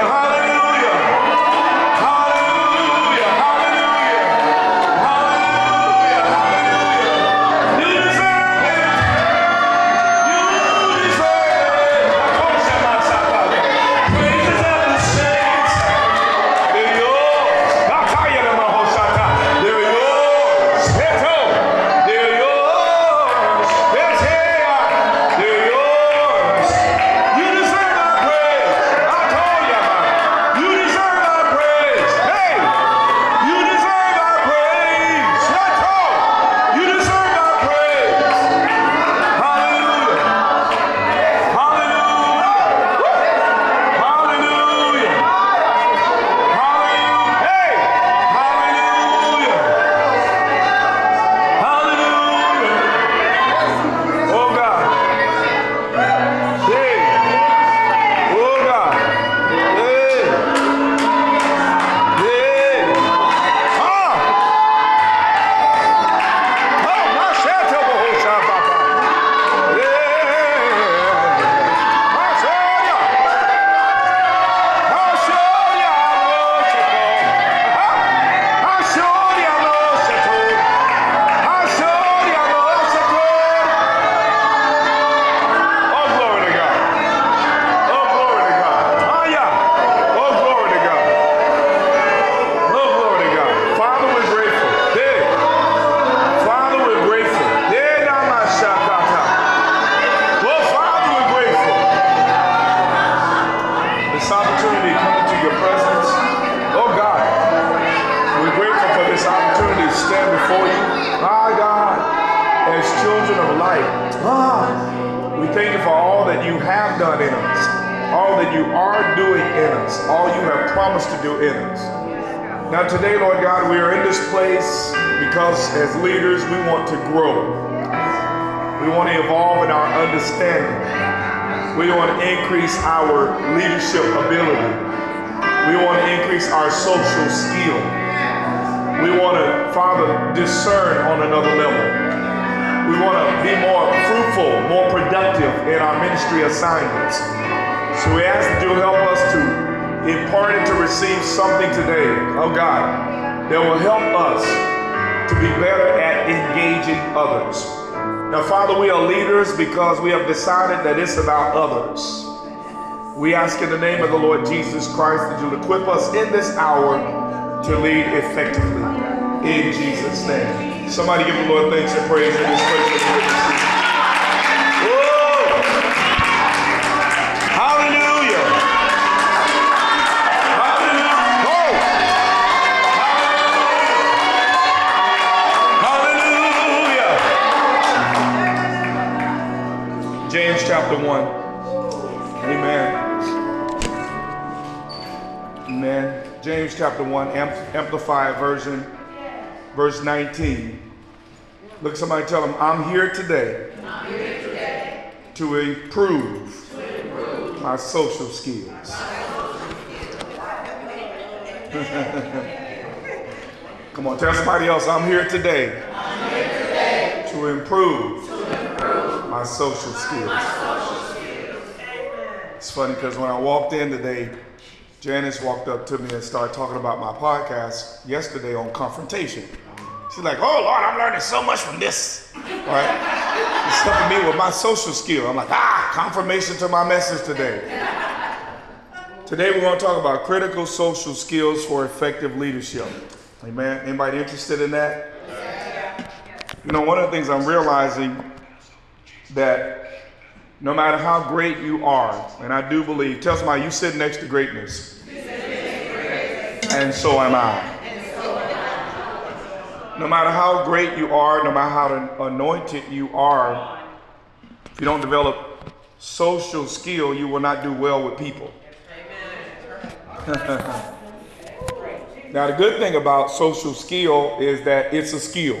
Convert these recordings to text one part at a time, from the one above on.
because that it's about others. We ask in the name of the Lord Jesus Christ that you'll equip us in this hour to lead effectively. In Jesus' name. Somebody give the Lord thanks and praise in this place. James chapter 1, Amplified version, verse 19. Look somebody tell them, I'm here today, I'm here today to, improve to improve my social skills. Come on, tell somebody else, I'm here today, I'm here today to improve, to improve my social skills. my social skills. It's funny because when I walked in today, Janice walked up to me and started talking about my podcast yesterday on confrontation. She's like, "Oh Lord, I'm learning so much from this." Right? It's helping me with my social skill. I'm like, ah, confirmation to my message today. Today we're going to talk about critical social skills for effective leadership. Amen. Anybody interested in that? You know, one of the things I'm realizing that no matter how great you are, and I do believe, tell somebody you sit next to greatness. And so am I. No matter how great you are, no matter how anointed you are, if you don't develop social skill, you will not do well with people. now, the good thing about social skill is that it's a skill.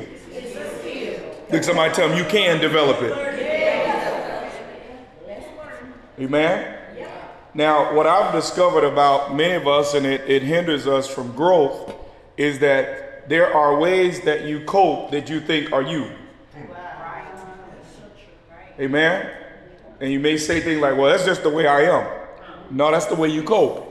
Did somebody tell them you can develop it? Amen? Yeah. Now, what I've discovered about many of us, and it, it hinders us from growth, is that there are ways that you cope that you think are you. Amen? And you may say things like, well, that's just the way I am. No, that's the way you cope.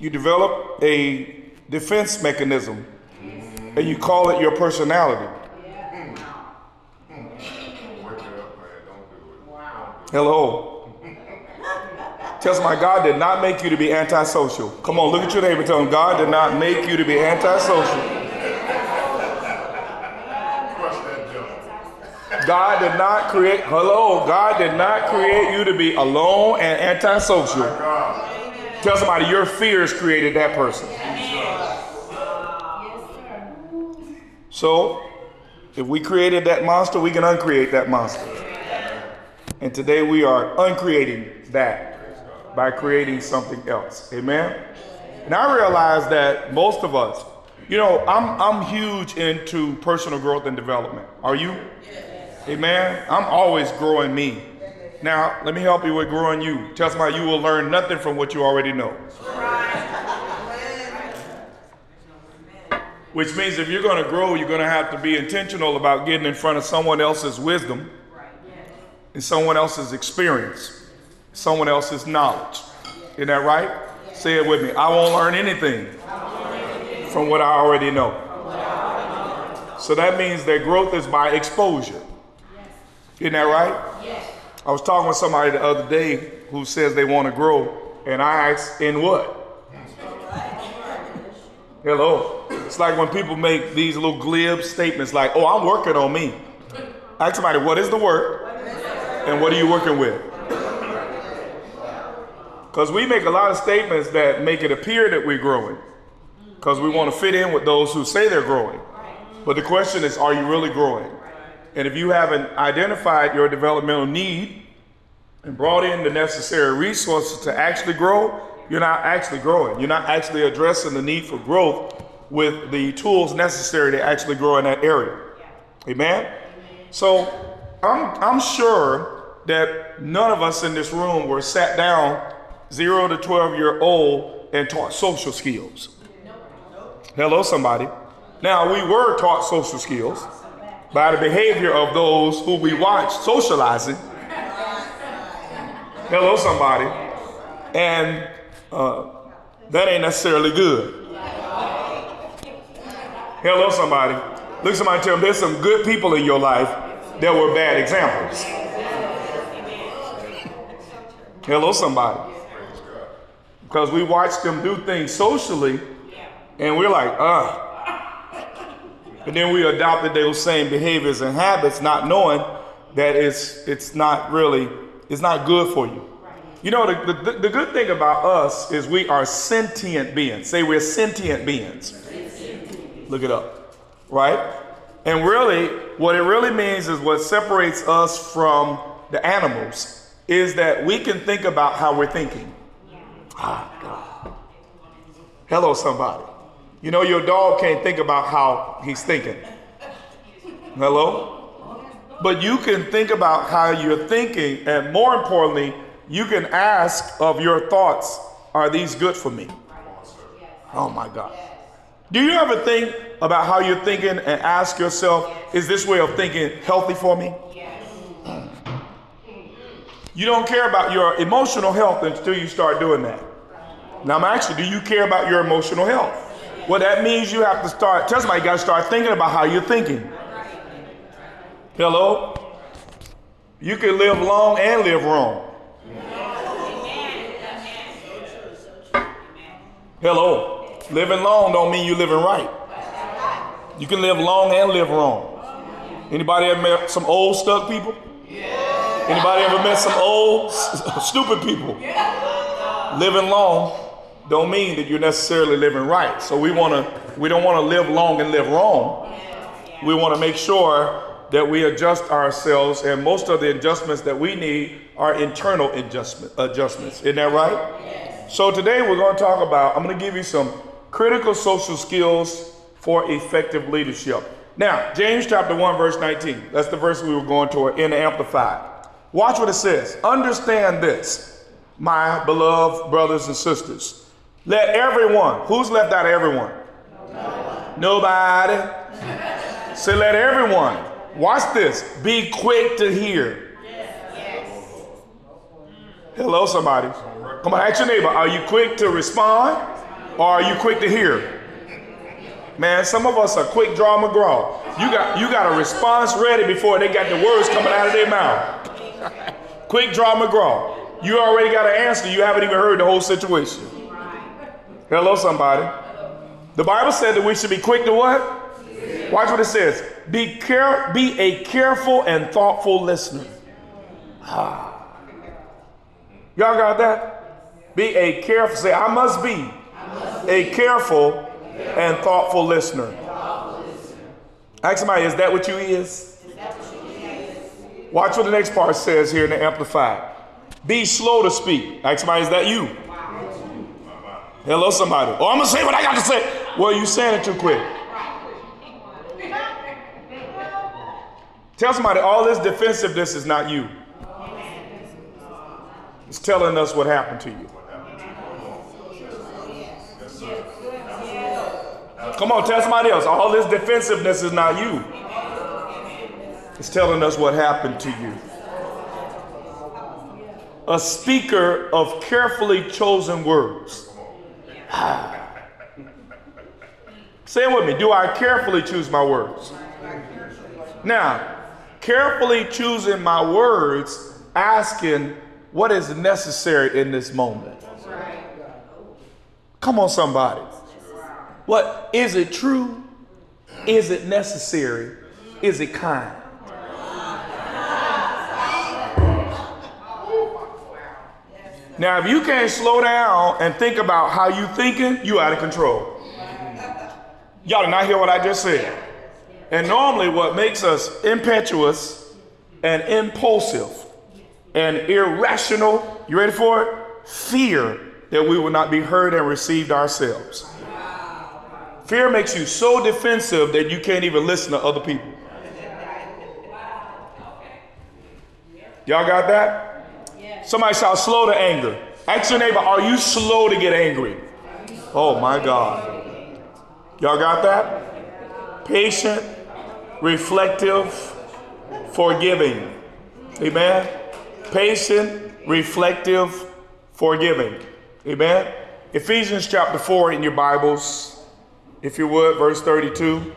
You develop a defense mechanism and you call it your personality. Hello. Tell somebody God did not make you to be antisocial. Come on, look at your neighbor. Tell him God did not make you to be antisocial. God did not create, hello, God did not create you to be alone and antisocial. Tell somebody your fears created that person. So, if we created that monster, we can uncreate that monster. And today we are uncreating that by creating something else. Amen? And I realize that most of us, you know, I'm, I'm huge into personal growth and development. Are you? Amen. I'm always growing me. Now, let me help you with growing you. Tell somebody you will learn nothing from what you already know. Which means if you're going to grow, you're going to have to be intentional about getting in front of someone else's wisdom and someone else's experience, someone else's knowledge. Isn't that right? Say it with me. I won't learn anything from what I already know. So that means that growth is by exposure. Isn't that right? I was talking with somebody the other day who says they want to grow, and I asked, in what? Hello. It's like when people make these little glib statements like, oh, I'm working on me. Ask somebody, what is the work? And what are you working with? Because we make a lot of statements that make it appear that we're growing. Because we want to fit in with those who say they're growing. But the question is, are you really growing? And if you haven't identified your developmental need and brought in the necessary resources to actually grow, you're not actually growing. You're not actually addressing the need for growth with the tools necessary to actually grow in that area. Amen? So I'm, I'm sure that none of us in this room were sat down zero to 12 year old and taught social skills. Hello, somebody. Now, we were taught social skills by the behavior of those who we watch socializing. Hello, somebody. And uh, that ain't necessarily good. Hello, somebody. Look, somebody tell them there's some good people in your life that were bad examples. Hello, somebody. Because we watch them do things socially, and we're like, ah. And then we adopted those same behaviors and habits, not knowing that it's it's not really it's not good for you. You know, the, the, the good thing about us is we are sentient beings. Say we're sentient beings. Look it up. Right? And really, what it really means is what separates us from the animals is that we can think about how we're thinking. Ah, God. Hello, somebody. You know, your dog can't think about how he's thinking. Hello? But you can think about how you're thinking, and more importantly, you can ask of your thoughts, are these good for me? Oh my God. Do you ever think about how you're thinking and ask yourself, is this way of thinking healthy for me? You don't care about your emotional health until you start doing that. Now, I'm asking, do you care about your emotional health? Well, that means you have to start, tell somebody you got to start thinking about how you're thinking. Hello? You can live long and live wrong. Hello? Living long don't mean you're living right. You can live long and live wrong. Anybody ever met some old stuck people? Anybody ever met some old stupid people? Living long don't mean that you're necessarily living right. So we want to we don't want to live long and live wrong. We want to make sure that we adjust ourselves, and most of the adjustments that we need are internal adjustment, adjustments. Isn't that right? So today we're going to talk about, I'm going to give you some critical social skills for effective leadership. Now, James chapter 1, verse 19. That's the verse we were going to in the Amplified. Watch what it says. Understand this, my beloved brothers and sisters. Let everyone, who's left out of everyone? Nobody. Say, let everyone, watch this, be quick to hear. Yes. Hello, somebody. Come on, ask your neighbor, are you quick to respond? Or are you quick to hear? Man, some of us are quick draw McGraw. You got you got a response ready before they got the words coming out of their mouth. Quick draw McGraw. You already got an answer. You haven't even heard the whole situation. Hello, somebody. The Bible said that we should be quick to what? Watch what it says. Be care, be a careful and thoughtful listener. Ah. Y'all got that? Be a careful, say, I must be a careful and thoughtful listener. Ask somebody, is that what you is? Watch what the next part says here in the Amplified. Be slow to speak. Ask somebody, is that you? Hello, somebody. Oh, I'm gonna say what I got to say. Well, you saying it too quick. Tell somebody all this defensiveness is not you. It's telling us what happened to you. Come on, tell somebody else. All this defensiveness is not you. It's telling us what happened to you. A speaker of carefully chosen words. Say it with me. Do I carefully choose my words? Now, carefully choosing my words, asking what is necessary in this moment. Come on, somebody. What is it true? Is it necessary? Is it kind? Now, if you can't slow down and think about how you thinking, you out of control. Y'all did not hear what I just said. And normally what makes us impetuous and impulsive and irrational, you ready for it? Fear that we will not be heard and received ourselves. Fear makes you so defensive that you can't even listen to other people. Y'all got that? Somebody shout slow to anger. Ask your neighbor, are you slow to get angry? Oh my God. Y'all got that? Patient, reflective, forgiving. Amen. Patient, reflective, forgiving. Amen. Ephesians chapter 4 in your Bibles, if you would, verse 32.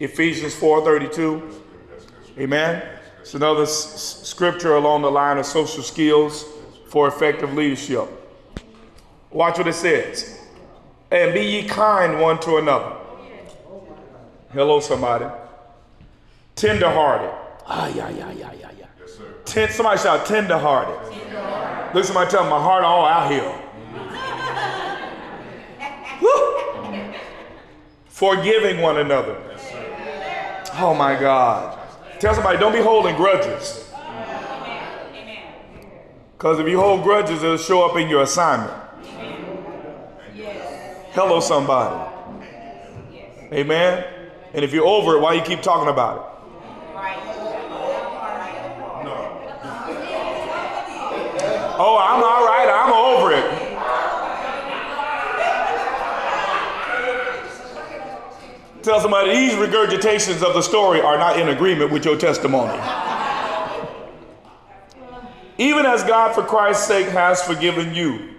Ephesians 4 32. Amen. It's another s- scripture along the line of social skills for effective leadership. Watch what it says. And be ye kind one to another. Hello, somebody. Tenderhearted. Ah, yeah, yeah, yeah, yeah, yeah. Ten, somebody shout tenderhearted. Look, somebody tell me my heart all out here. Woo! Forgiving one another. Oh my God. Tell somebody, don't be holding grudges. Because if you hold grudges, it'll show up in your assignment. Hello, somebody. Amen. And if you're over it, why you keep talking about it? Oh, I'm all right. I'm over it. Tell somebody these regurgitations of the story are not in agreement with your testimony. Even as God, for Christ's sake, has forgiven you.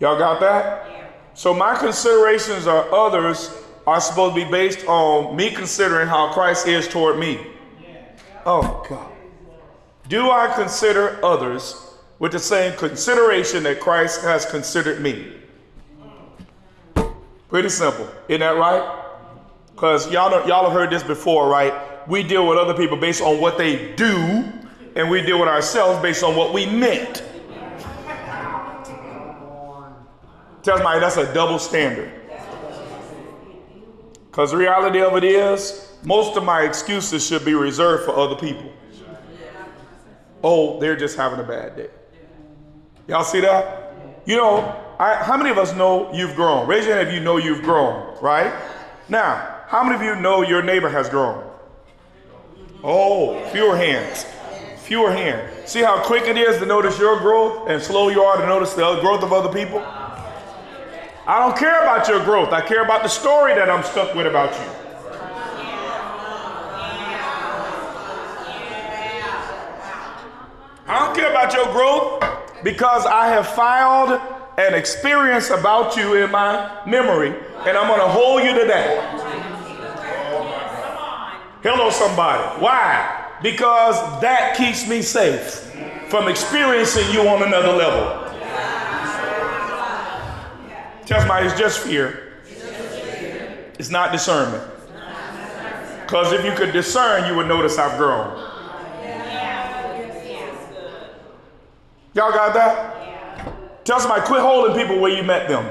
Y'all got that? So, my considerations or others are supposed to be based on me considering how Christ is toward me. Oh, God. Do I consider others with the same consideration that Christ has considered me? Pretty simple. Isn't that right? Because y'all, y'all have heard this before, right? We deal with other people based on what they do, and we deal with ourselves based on what we meant. Tell somebody that's a double standard. Because the reality of it is, most of my excuses should be reserved for other people. Oh, they're just having a bad day. Y'all see that? You know, I, how many of us know you've grown? Raise your hand if you know you've grown, right? Now, how many of you know your neighbor has grown? Oh, fewer hands. Fewer hands. See how quick it is to notice your growth and slow you are to notice the growth of other people? I don't care about your growth. I care about the story that I'm stuck with about you. I don't care about your growth because I have filed an experience about you in my memory, and I'm going to hold you to that. Hello, somebody. Why? Because that keeps me safe from experiencing you on another level. Tell somebody it's just fear. It's not discernment. Because if you could discern, you would notice I've grown. Y'all got that? Tell somebody, quit holding people where you met them.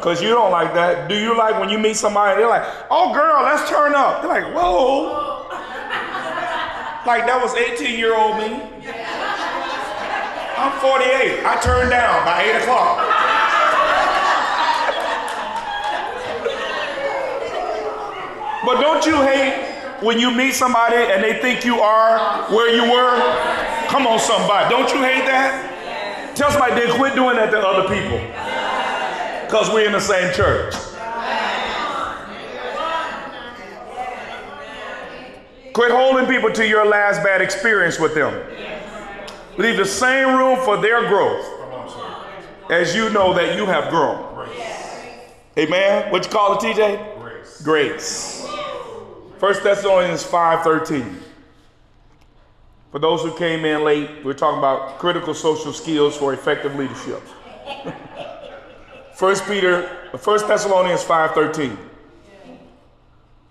Because you don't like that. Do you like when you meet somebody, they're like, oh, girl, let's turn up. They're like, whoa. like that was 18 year old me. I'm 48. I turned down by 8 o'clock. But don't you hate when you meet somebody and they think you are where you were? Come on, somebody. Don't you hate that? Tell somebody they quit doing that to other people. Because we're in the same church. Quit holding people to your last bad experience with them. Leave the same room for their growth as you know that you have grown. Amen. What you call it, TJ? Grace. Grace. First Thessalonians 5:13. For those who came in late, we're talking about critical social skills for effective leadership. First Peter, First Thessalonians 5:13.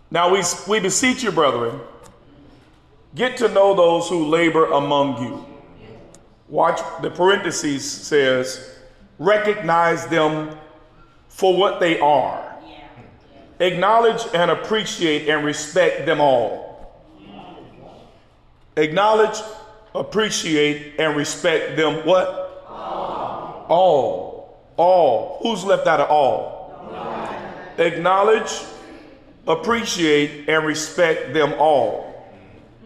Now we, we beseech you, brethren, get to know those who labor among you. Watch the parentheses says, recognize them for what they are. Acknowledge and appreciate and respect them all. Acknowledge, appreciate, and respect them what? All. All. All. Who's left out of all? Acknowledge, appreciate, and respect them all.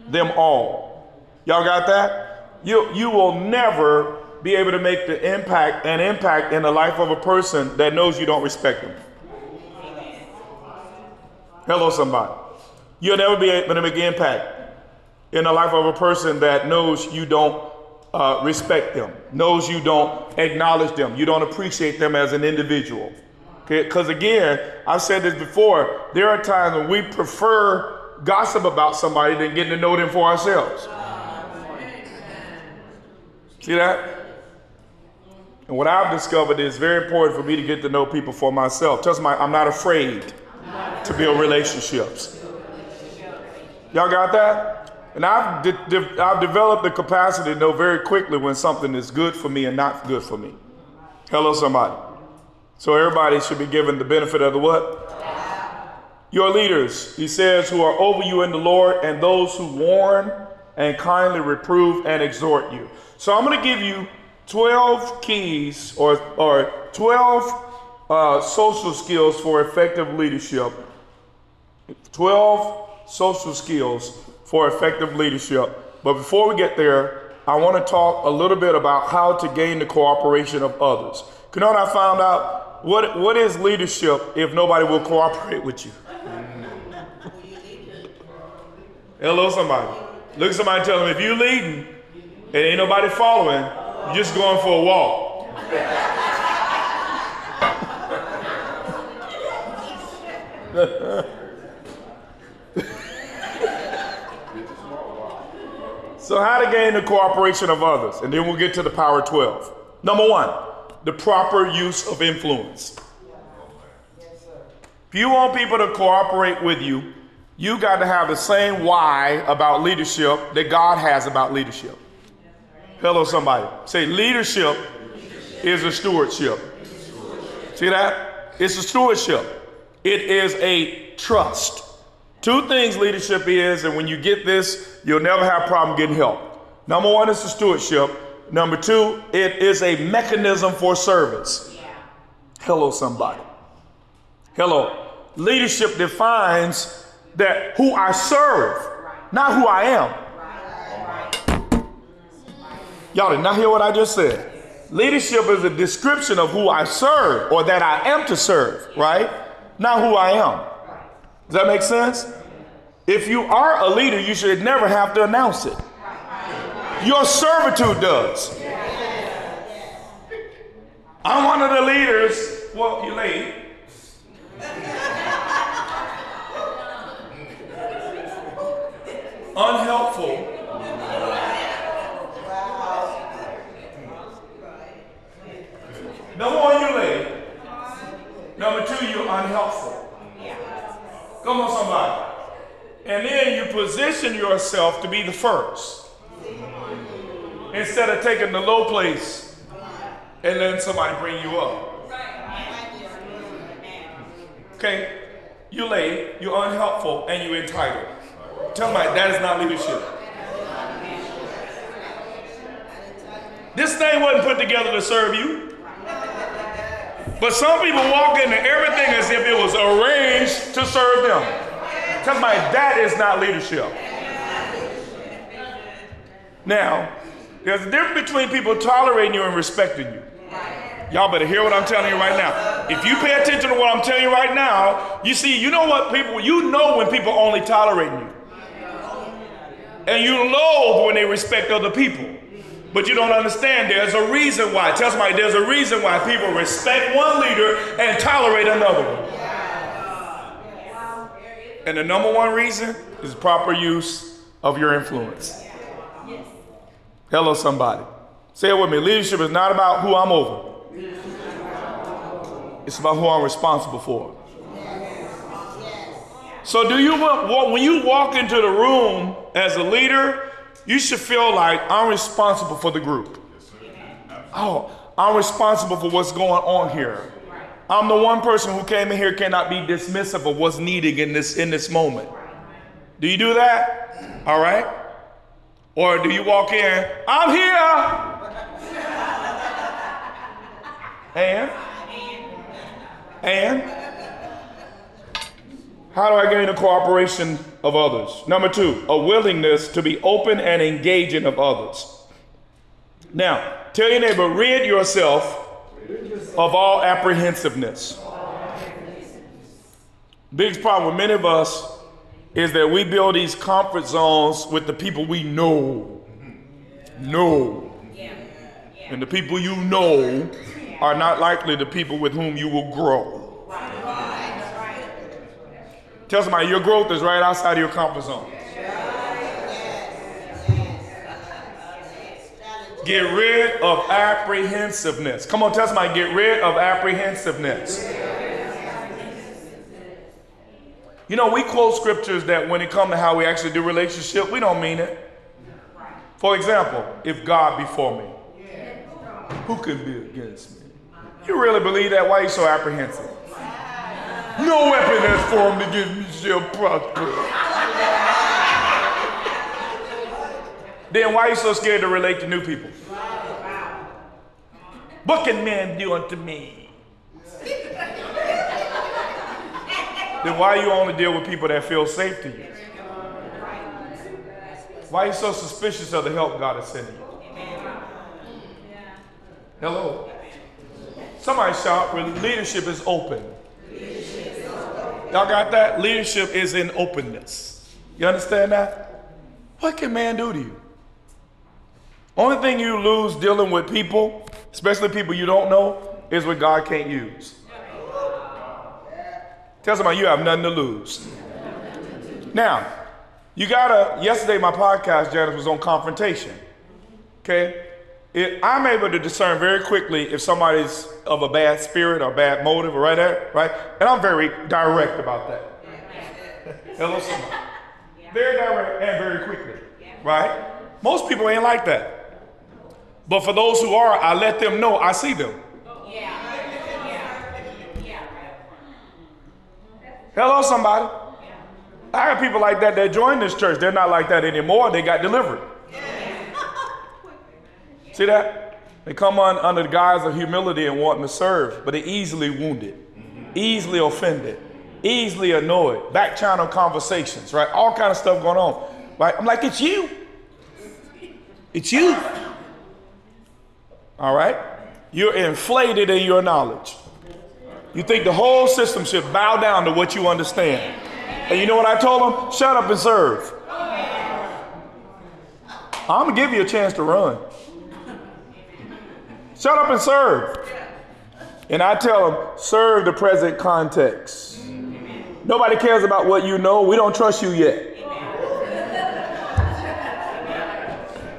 Them all. Y'all got that? You, you will never be able to make the impact an impact in the life of a person that knows you don't respect them. Hello, somebody. You'll never be able to make impact in the life of a person that knows you don't uh, respect them, knows you don't acknowledge them, you don't appreciate them as an individual. Because again, I've said this before, there are times when we prefer gossip about somebody than getting to know them for ourselves. See that? And what I've discovered is very important for me to get to know people for myself. Tell me, I'm not afraid to build relationships. Y'all got that? And I've, de- de- I've developed the capacity to know very quickly when something is good for me and not good for me. Hello, somebody. So everybody should be given the benefit of the what? Your leaders, he says, who are over you in the Lord, and those who warn and kindly reprove and exhort you. So I'm going to give you 12 keys or, or 12 uh, social skills for effective leadership. 12 social skills for effective leadership. But before we get there, I want to talk a little bit about how to gain the cooperation of others. You know what I found out? What, what is leadership if nobody will cooperate with you? Hello, somebody. Look at somebody tell them if you're leading and ain't nobody following, you're just going for a walk. so, how to gain the cooperation of others? And then we'll get to the power 12. Number one, the proper use of influence. If you want people to cooperate with you, you got to have the same why about leadership that God has about leadership. Hello, somebody. Say, leadership is a stewardship. See that? It's a stewardship. It is a trust. Two things leadership is, and when you get this, you'll never have a problem getting help. Number one is the stewardship. Number two, it is a mechanism for service. Hello, somebody. Hello. Leadership defines that who I serve, not who I am. Y'all did not hear what I just said. Leadership is a description of who I serve or that I am to serve, right? Not who I am. Does that make sense? If you are a leader, you should never have to announce it. Your servitude does. I'm one of the leaders. Well, you're late. To be the first. Instead of taking the low place and letting somebody bring you up. Okay? You're late, you're unhelpful, and you're entitled. Tell me that is not leadership. This thing wasn't put together to serve you. But some people walk into everything as if it was arranged to serve them. Tell me that is not leadership. Now, there's a difference between people tolerating you and respecting you. Y'all better hear what I'm telling you right now. If you pay attention to what I'm telling you right now, you see, you know what people, you know when people only tolerate you. And you loathe when they respect other people. But you don't understand there's a reason why. Tell somebody there's a reason why people respect one leader and tolerate another one. And the number one reason is proper use of your influence. Hello, somebody. Say it with me. Leadership is not about who I'm over. It's about who I'm responsible for. So, do you when you walk into the room as a leader, you should feel like I'm responsible for the group. Oh, I'm responsible for what's going on here. I'm the one person who came in here cannot be dismissive of what's needed in this in this moment. Do you do that? All right. Or do you walk in, I'm here. And? And? How do I gain the cooperation of others? Number two, a willingness to be open and engaging of others. Now, tell your neighbor, rid yourself of all apprehensiveness. Biggest problem with many of us is that we build these comfort zones with the people we know. Know. And the people you know are not likely the people with whom you will grow. Tell somebody your growth is right outside of your comfort zone. Get rid of apprehensiveness. Come on, tell somebody, get rid of apprehensiveness. You know, we quote scriptures that when it comes to how we actually do relationship, we don't mean it. For example, if God be for me, who can be against me? You really believe that? Why are you so apprehensive? No weapon that's formed against me shall prosper. then why are you so scared to relate to new people? What can men do unto me? Then why you only deal with people that feel safe to you? Why are you so suspicious of the help God is sending you? Hello? Somebody shout, leadership is open. Y'all got that? Leadership is in openness. You understand that? What can man do to you? Only thing you lose dealing with people, especially people you don't know, is what God can't use. Tell somebody you have nothing to lose. Now, you gotta, yesterday my podcast, Janice, was on confrontation. Okay? It, I'm able to discern very quickly if somebody's of a bad spirit or bad motive or right there, right? And I'm very direct about that. Hello, somebody. Very direct and very quickly, right? Most people ain't like that. But for those who are, I let them know I see them. Hello, somebody. I have people like that that joined this church. They're not like that anymore. They got delivered. See that? They come on under the guise of humility and wanting to serve, but they're easily wounded, easily offended, easily annoyed, back channel conversations, right? All kind of stuff going on. Right? I'm like, it's you. It's you. All right? You're inflated in your knowledge. You think the whole system should bow down to what you understand. And you know what I told them? Shut up and serve. I'm going to give you a chance to run. Shut up and serve. And I tell them, serve the present context. Nobody cares about what you know. We don't trust you yet.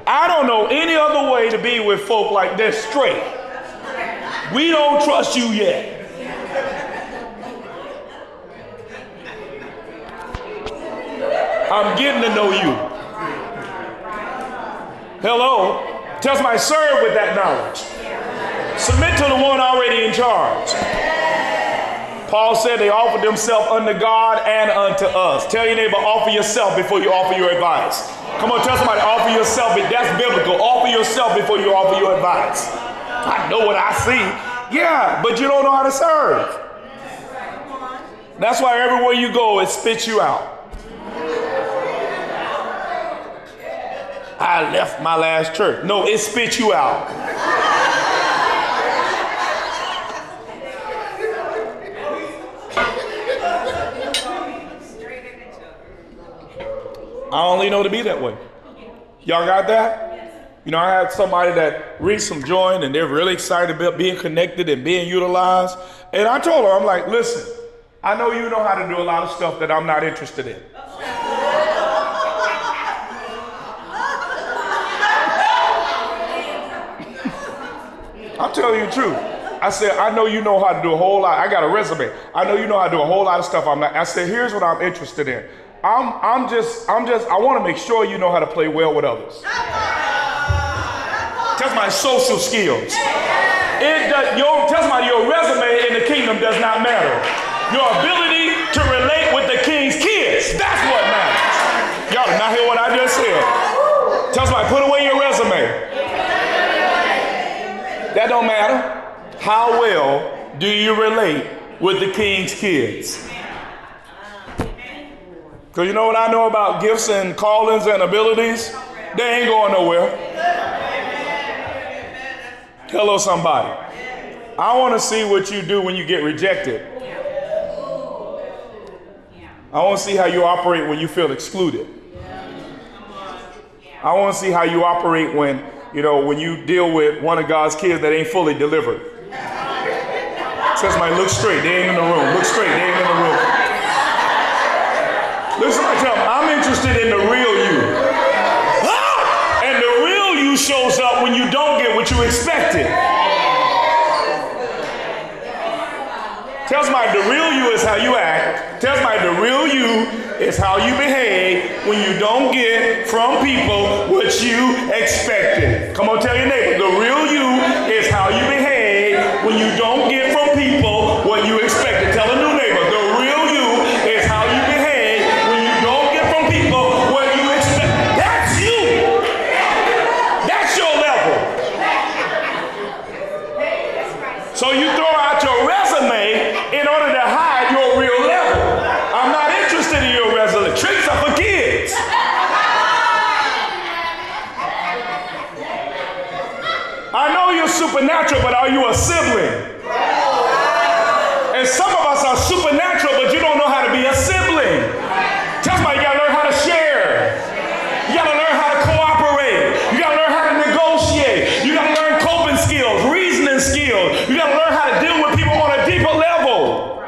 I don't know any other way to be with folk like this straight. We don't trust you yet. I'm getting to know you. Hello? Tell somebody, serve with that knowledge. Submit to the one already in charge. Paul said they offered themselves unto God and unto us. Tell your neighbor, offer yourself before you offer your advice. Come on, tell somebody, offer yourself. That's biblical. Offer yourself before you offer your advice. I know what I see. Yeah, but you don't know how to serve. That's why everywhere you go, it spits you out. I left my last church. No, it spit you out. I only know to be that way. Y'all got that? You know, I had somebody that recently joined and they're really excited about being connected and being utilized. And I told her, I'm like, listen, I know you know how to do a lot of stuff that I'm not interested in. I'm telling you the truth. I said, I know you know how to do a whole lot. I got a resume. I know you know how to do a whole lot of stuff. I'm not. I said, here's what I'm interested in. I'm, I'm just, I'm just, I want to make sure you know how to play well with others. That's my social skills. It does, your, tell somebody your resume in the kingdom does not matter. Your ability to relate with the king's kids, that's what matters. Y'all did not hear what I just said. Tell somebody, put away your resume. That don't matter. How well do you relate with the king's kids? Because you know what I know about gifts and callings and abilities? They ain't going nowhere. Hello, somebody. I want to see what you do when you get rejected. I want to see how you operate when you feel excluded. I want to see how you operate when, you know, when you deal with one of God's kids that ain't fully delivered. Says my look straight. They ain't in the room. Look straight. They ain't in the room. Listen, I tell them, I'm interested in the real you. Ah! And the real you shows up when you don't get what you expected. Tell somebody the real you is how you act. Tell somebody the real you is how you behave when you don't get from people what you expected. Come on, tell your neighbor the real you is how you behave supernatural, but are you a sibling? And some of us are supernatural, but you don't know how to be a sibling. Tell somebody you gotta learn how to share. You gotta learn how to cooperate. You gotta learn how to negotiate. You gotta learn coping skills, reasoning skills. You gotta learn how to deal with people on a deeper level.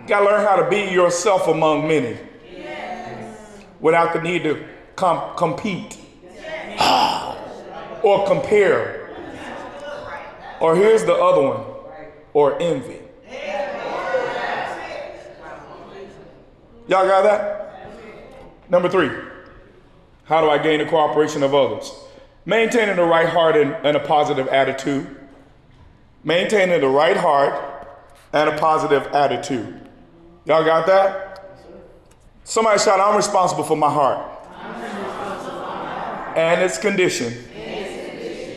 You gotta learn how to be yourself among many without the need to com- compete ah. or compare. Or here's the other one, or envy. Y'all got that? Number three, how do I gain the cooperation of others? Maintaining the right heart and, and a positive attitude. Maintaining the right heart and a positive attitude. Y'all got that? Somebody shout, I'm responsible for my heart. And its condition.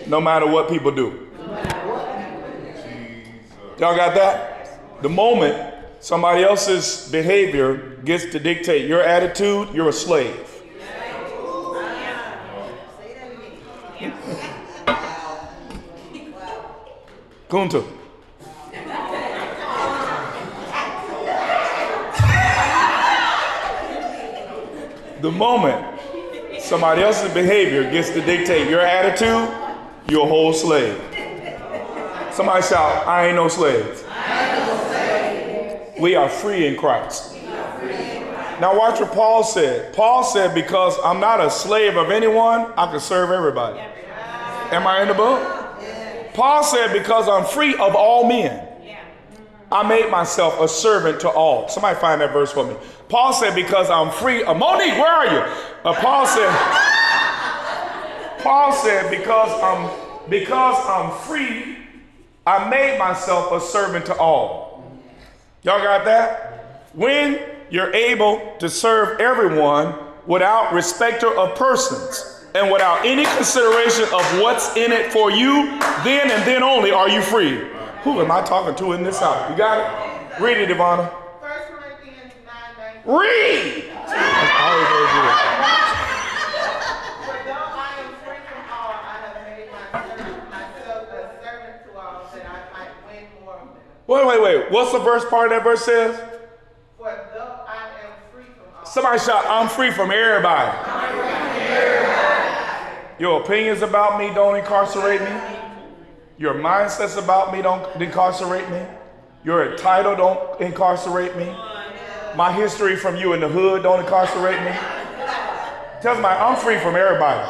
No matter what people do. Y'all got that? The moment somebody else's behavior gets to dictate your attitude, you're a slave. Kunta. The moment Somebody else's behavior gets to dictate your attitude, you're a whole slave. Somebody shout, I ain't no slave. We are free in Christ. Now watch what Paul said. Paul said, because I'm not a slave of anyone, I can serve everybody. Am I in the book? Paul said, because I'm free of all men. I made myself a servant to all. Somebody find that verse for me. Paul said, because I'm free. Uh, Monique, where are you? Uh, Paul said, Paul said, because I'm because I'm free, I made myself a servant to all. Y'all got that? When you're able to serve everyone without respecter of persons and without any consideration of what's in it for you, then and then only are you free. Who am I talking to in this house? You got it? Read it, Ivana. 1 Corinthians 9 19. Read! Free from. Wait, wait, wait. What's the verse part of that verse says? For though I am free from all, Somebody shout, I'm free from everybody. Your opinions about me don't incarcerate me. Your mindsets about me don't incarcerate me. Your title don't incarcerate me. My history from you in the hood don't incarcerate me. Tell somebody, I'm free from everybody.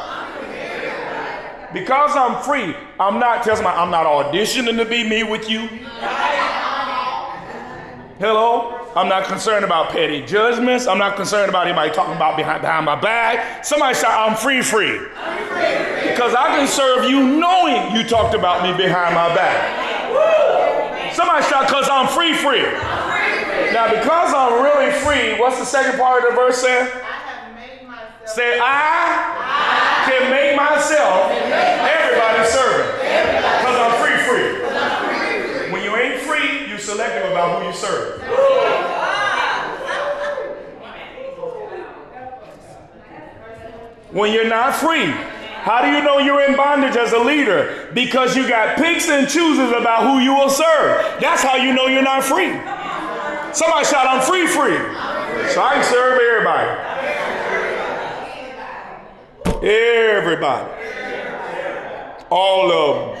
Because I'm free, I'm not, tell somebody, I'm not auditioning to be me with you. Hello? I'm not concerned about petty judgments. I'm not concerned about anybody talking about behind, behind my back. Somebody shout, I'm free, free. Because I can serve you knowing you talked about me behind my back. Somebody shout, because I'm free, free. Now, because I'm really free, what's the second part of the verse say? I have made myself Say, I can make myself everybody's servant. Because I'm free, free. When you ain't free, you're selective about who you serve. When you're not free, how do you know you're in bondage as a leader? Because you got picks and chooses about who you will serve. That's how you know you're not free. Somebody shout, I'm free, free. So I can serve everybody. Everybody. All of them.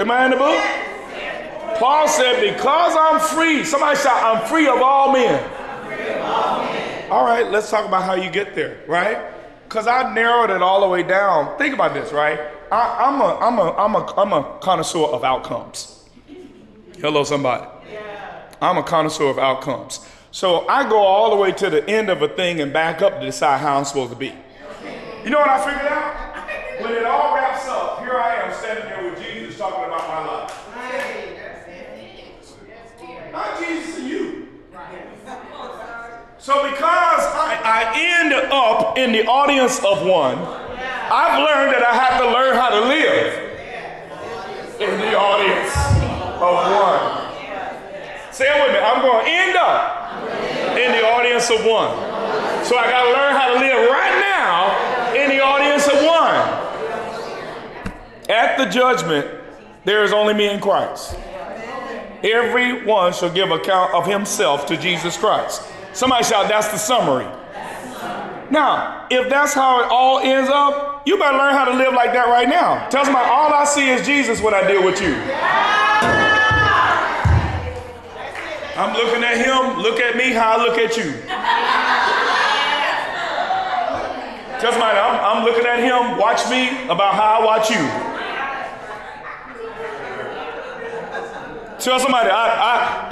Am I in the book? Paul said, because I'm free. Somebody shout, I'm free of all men. All right, let's talk about how you get there, right? Because I narrowed it all the way down. Think about this, right? I, I'm, a, I'm, a, I'm, a, I'm a connoisseur of outcomes. Hello, somebody. Yeah. I'm a connoisseur of outcomes. So I go all the way to the end of a thing and back up to decide how I'm supposed to be. You know what I figured out? When it all wraps up, here I am standing there with Jesus talking about my life. Not Jesus and you. So because I, I end up in the audience of one, I've learned that I have to learn how to live in the audience of one. Say it with me. I'm going to end up in the audience of one. So I got to learn how to live right now in the audience of one. At the judgment, there is only me in Christ. Everyone shall give account of himself to Jesus Christ. Somebody shout, that's the summary. Now, if that's how it all ends up, you better learn how to live like that right now. Tell somebody, all I see is Jesus when I deal with you. I'm looking at him, look at me, how I look at you. Tell somebody, I'm, I'm looking at him, watch me about how I watch you. Tell somebody, I,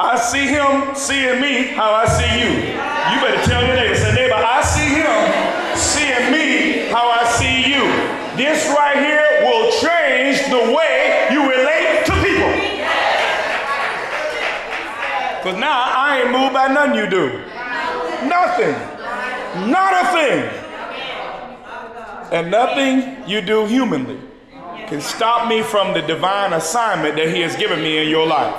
I, I see him seeing me how I see you. You better tell your neighbor, say, neighbor, I see him seeing me how I see you. This right here will change the way you relate to people. Because now I ain't moved by nothing you do. Nothing. Not a thing. And nothing you do humanly can stop me from the divine assignment that he has given me in your life.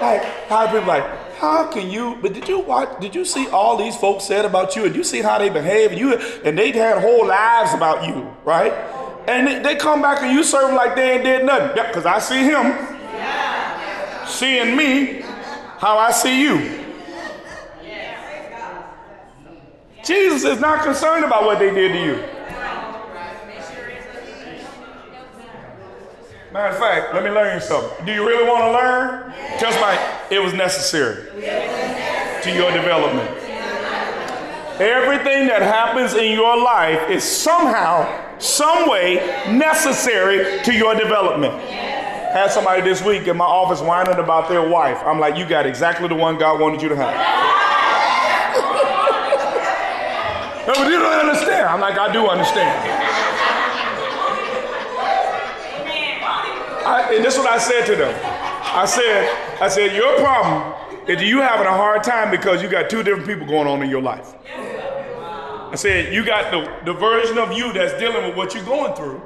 Like, how people like, how can you, but did you watch, did you see all these folks said about you and you see how they behave and you, and they had whole lives about you, right? And they, they come back and you serve them like they ain't did nothing. Because I see him seeing me how I see you. Jesus is not concerned about what they did to you. Matter of fact, let me learn you something. Do you really want to learn? Just like it was necessary to your development. Everything that happens in your life is somehow, some way necessary to your development. Had somebody this week in my office whining about their wife. I'm like, you got exactly the one God wanted you to have. no, but you don't understand. I'm like, I do understand. And this is what I said to them. I said, I said, your problem is you having a hard time because you got two different people going on in your life. I said, you got the, the version of you that's dealing with what you're going through.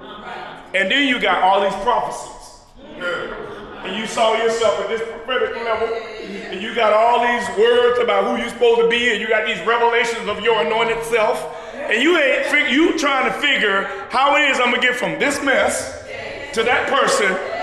And then you got all these prophecies. And you saw yourself at this prophetic level. And you got all these words about who you're supposed to be. And you got these revelations of your anointed self. And you ain't you trying to figure how it is I'm gonna get from this mess to that person.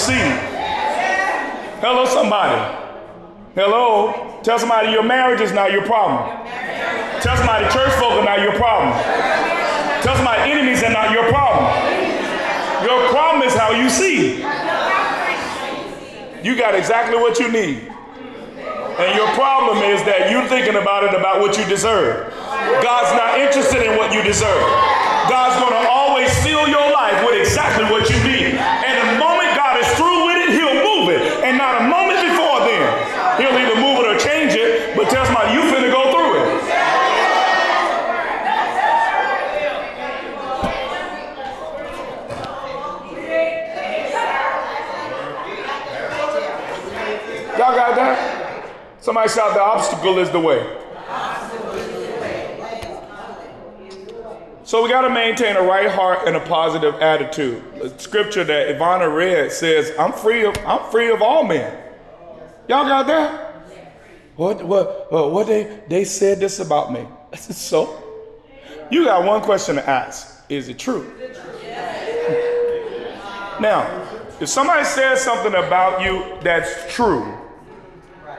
see. Hello, somebody. Hello. Tell somebody your marriage is not your problem. Tell somebody church folk are not your problem. Tell somebody enemies are not your problem. Your problem is how you see. You got exactly what you need. And your problem is that you're thinking about it about what you deserve. God's not interested in what you deserve. God's going to always fill your life with exactly what you need. And the moment and not a moment before then, he'll either move it or change it, but tell somebody you finna go through it. Y'all got that? Somebody shout, the obstacle is the way. So we got to maintain a right heart and a positive attitude. The scripture that Ivana read says, "I'm free of I'm free of all men." Y'all got that? What what uh, what they they said this about me? so, you got one question to ask: Is it true? now, if somebody says something about you that's true,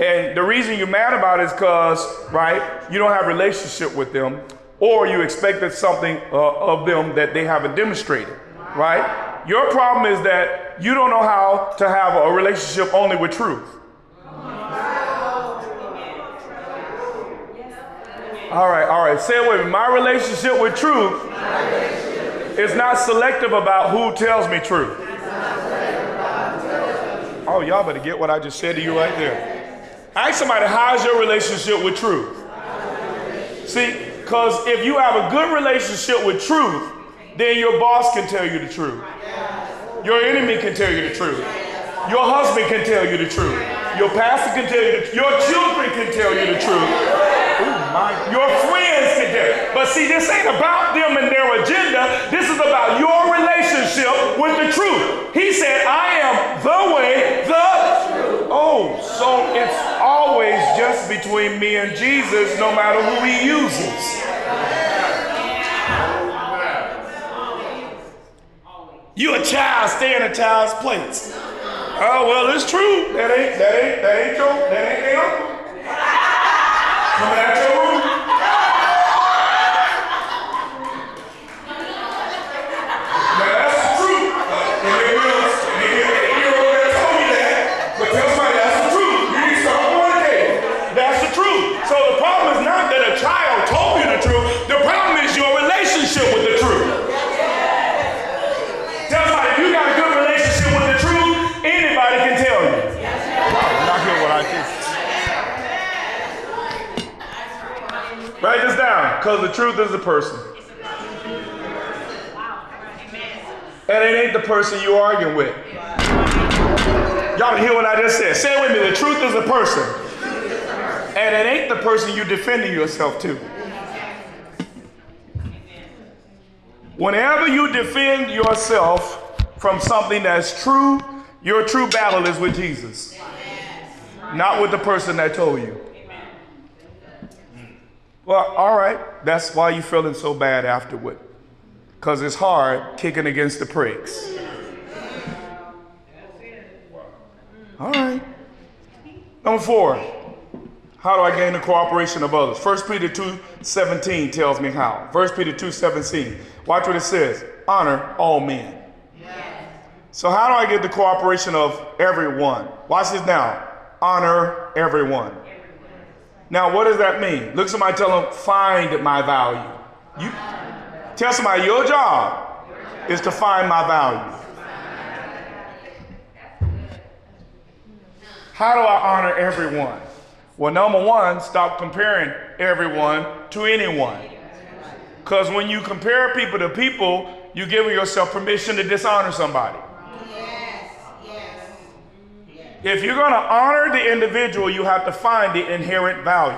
and the reason you're mad about it is because right you don't have relationship with them or you expected something uh, of them that they haven't demonstrated, right? Your problem is that you don't know how to have a relationship only with truth. All right, all right. Say it with me. My relationship with truth is not selective about who tells me truth. Oh, y'all better get what I just said to you right there. Ask somebody, how's your relationship with truth? See, because if you have a good relationship with truth, then your boss can tell you the truth. Your enemy can tell you the truth. Your husband can tell you the truth. Your pastor can tell you the truth. Your children can tell you the truth. Your friends can tell you. But see, this ain't about them and their agenda. This is about your relationship with the truth. He said, I am the way, the So it's always just between me and Jesus, no matter who he uses. You a child, stay in a child's place. Oh well, it's true. That ain't that ain't that ain't your that ain't uncle. Coming out your room. Because the truth is the person. And it ain't the person you're arguing with. Y'all hear what I just said? Say it with me. The truth is a person. And it ain't the person you're defending yourself to. Whenever you defend yourself from something that's true, your true battle is with Jesus, not with the person that told you. Well, all right. That's why you're feeling so bad afterward. Because it's hard kicking against the pricks. All right. Number four. How do I gain the cooperation of others? 1 Peter 2 17 tells me how. 1 Peter 2 17. Watch what it says honor all men. So, how do I get the cooperation of everyone? Watch this now. Honor everyone. Now, what does that mean? Look somebody tell them, find my value. You tell somebody your job is to find my value. How do I honor everyone? Well, number one, stop comparing everyone to anyone. Because when you compare people to people, you're giving yourself permission to dishonor somebody. Yes, yes. If you're going to honor the individual, you have to find the inherent value.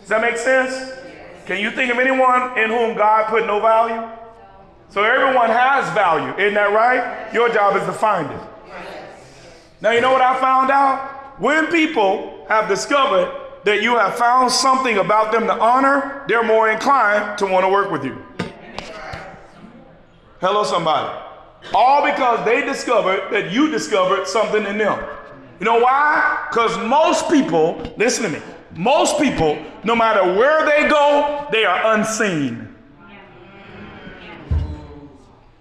Does that make sense? Can you think of anyone in whom God put no value? So everyone has value, isn't that right? Your job is to find it. Now, you know what I found out? When people have discovered that you have found something about them to honor, they're more inclined to want to work with you. Hello, somebody. All because they discovered that you discovered something in them. You know why? Because most people, listen to me, most people, no matter where they go, they are unseen.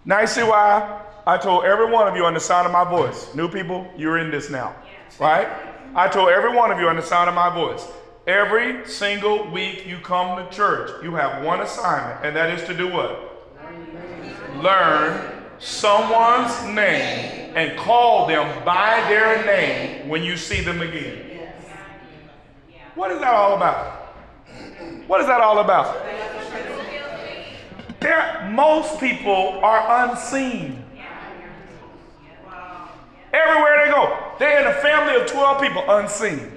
Now, you see why I told every one of you on the sound of my voice, new people, you're in this now, right? I told every one of you on the sound of my voice, every single week you come to church, you have one assignment, and that is to do what? Learn someone's name and call them by their name when you see them again. What is that all about? What is that all about? There, most people are unseen. Everywhere they go, they're in a family of 12 people, unseen.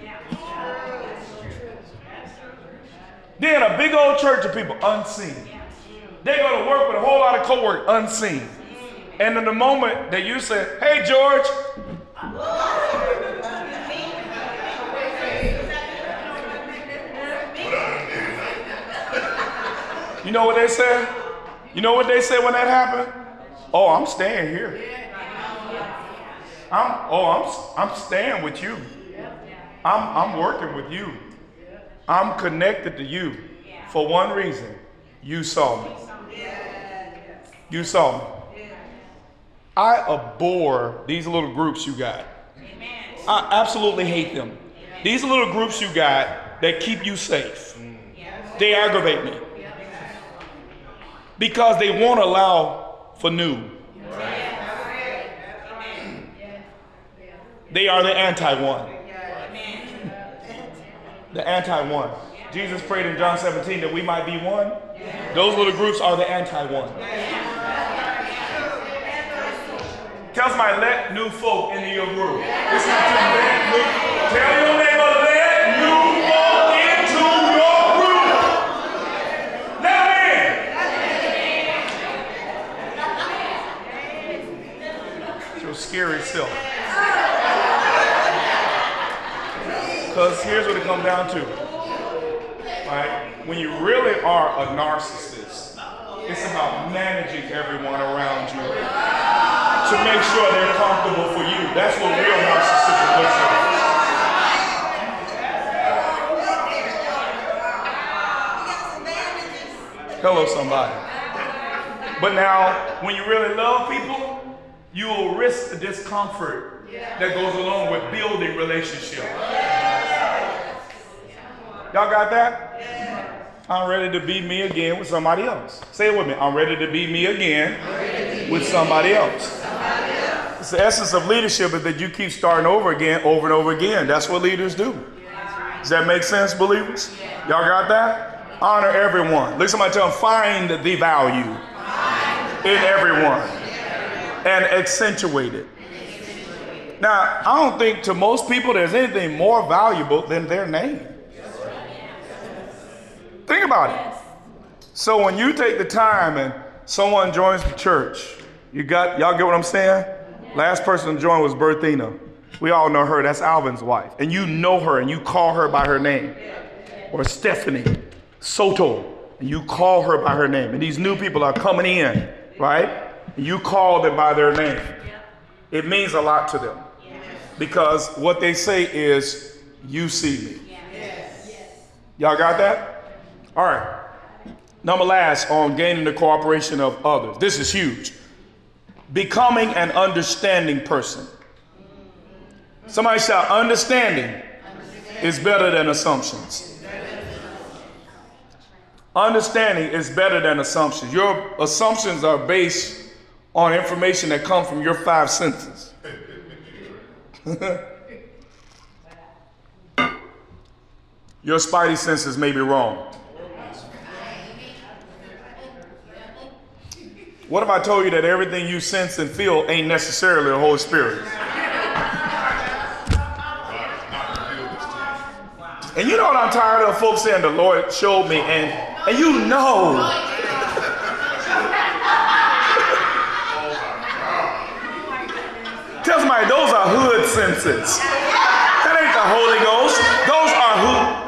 They're in a big old church of people, unseen. They go to work with a whole lot of co-work, unseen. And in the moment that you say, hey, George, you know what they said? You know what they said when that happened? Oh, I'm staying here. I'm oh, I'm I'm staying with you. I'm I'm working with you. I'm connected to you for one reason. You saw me. You saw me. I abhor these little groups you got. I absolutely hate them. These little groups you got that keep you safe. They aggravate me. Because they won't allow for new. They are the anti one. The anti one. Jesus prayed in John 17 that we might be one. Those little groups are the anti one. Tell somebody, let new folk into your group. Listen to let new, tell your neighbor, let new folk into your group. Let them in. It's your scary self. Because here's what it comes down to. Right? When you really are a narcissist, it's about managing everyone around you to make sure they're comfortable for you. That's what real narcissism looks like. Hello, somebody. But now, when you really love people, you will risk the discomfort that goes along with building relationship. Y'all got that? I'm ready to be me again with somebody else. Say it with me. I'm ready to be me again with somebody else. It's the essence of leadership is that you keep starting over again, over and over again. That's what leaders do. Does that make sense, believers? Y'all got that? Honor everyone. Look somebody tell them, find the value in everyone and accentuate it. Now, I don't think to most people there's anything more valuable than their name. Think about it. So when you take the time and someone joins the church, you got y'all get what I'm saying? Last person to join was Berthina. We all know her. That's Alvin's wife. And you know her and you call her by her name. Or Stephanie Soto. And you call her by her name. And these new people are coming in, right? And you call them by their name. It means a lot to them. Because what they say is, you see me. Y'all got that? All right. Number last on gaining the cooperation of others. This is huge. Becoming an understanding person. Somebody shout, understanding is better than assumptions. Understanding is better than assumptions. Your assumptions are based on information that come from your five senses. your spidey senses may be wrong. What if I told you that everything you sense and feel ain't necessarily the Holy Spirit? And you know what I'm tired of? Folks saying the Lord showed me, and and you know. Tell somebody those are hood senses. That ain't the Holy Ghost. Those are hood.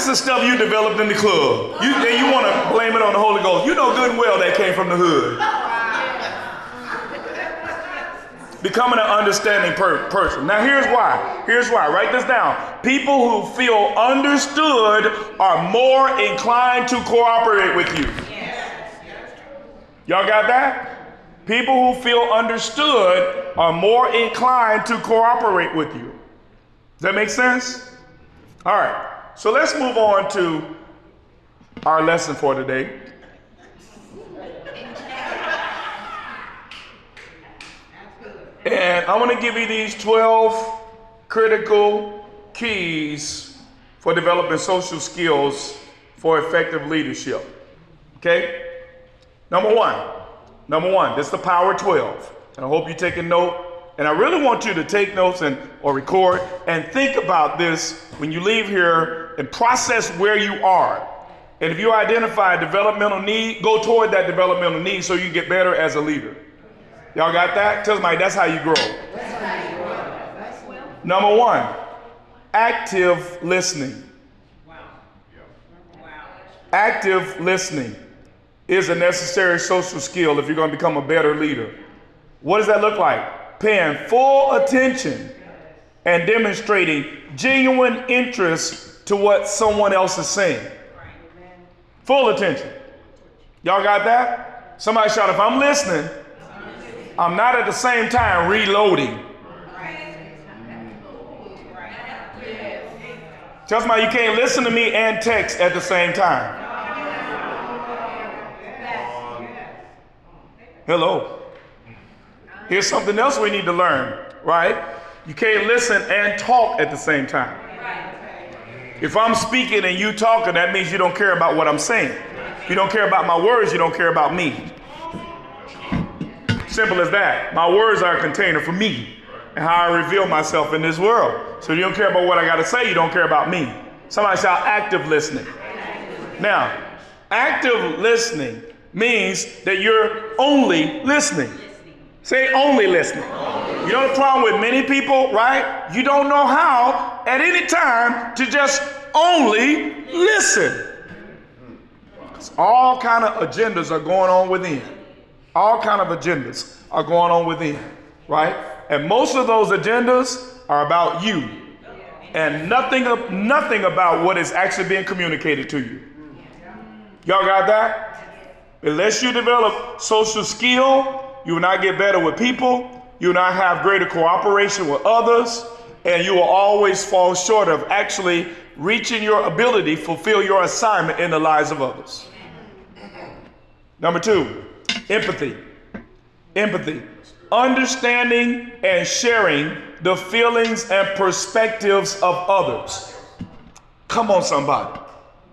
That's the stuff you developed in the club. You and you want to blame it on the Holy Ghost. You know good and well that came from the hood. Becoming an understanding per- person. Now, here's why. Here's why. Write this down. People who feel understood are more inclined to cooperate with you. Y'all got that? People who feel understood are more inclined to cooperate with you. Does that make sense? All right. So let's move on to our lesson for today. And I want to give you these 12 critical keys for developing social skills for effective leadership. Okay? Number one, number one, this is the power 12. And I hope you're taking note. And I really want you to take notes and or record and think about this when you leave here and process where you are. And if you identify a developmental need, go toward that developmental need so you get better as a leader. Y'all got that? Tell somebody that's how you grow. Number one, active listening. Wow. Wow. Active listening is a necessary social skill if you're going to become a better leader. What does that look like? Paying full attention and demonstrating genuine interest to what someone else is saying. Full attention. Y'all got that? Somebody shout, if I'm listening, I'm not at the same time reloading. Tell somebody you can't listen to me and text at the same time. Hello. Here's something else we need to learn, right? You can't listen and talk at the same time. If I'm speaking and you talking, that means you don't care about what I'm saying. You don't care about my words, you don't care about me. Simple as that. My words are a container for me and how I reveal myself in this world. So you don't care about what I got to say, you don't care about me. Somebody shout active listening. Now, active listening means that you're only listening. Say only listening. You know the problem with many people, right? You don't know how at any time to just only listen. All kind of agendas are going on within. All kind of agendas are going on within, right? And most of those agendas are about you and nothing, nothing about what is actually being communicated to you. Y'all got that? Unless you develop social skill, you will not get better with people, you will not have greater cooperation with others, and you will always fall short of actually reaching your ability, to fulfill your assignment in the lives of others. Number two, empathy. Empathy. Understanding and sharing the feelings and perspectives of others. Come on, somebody.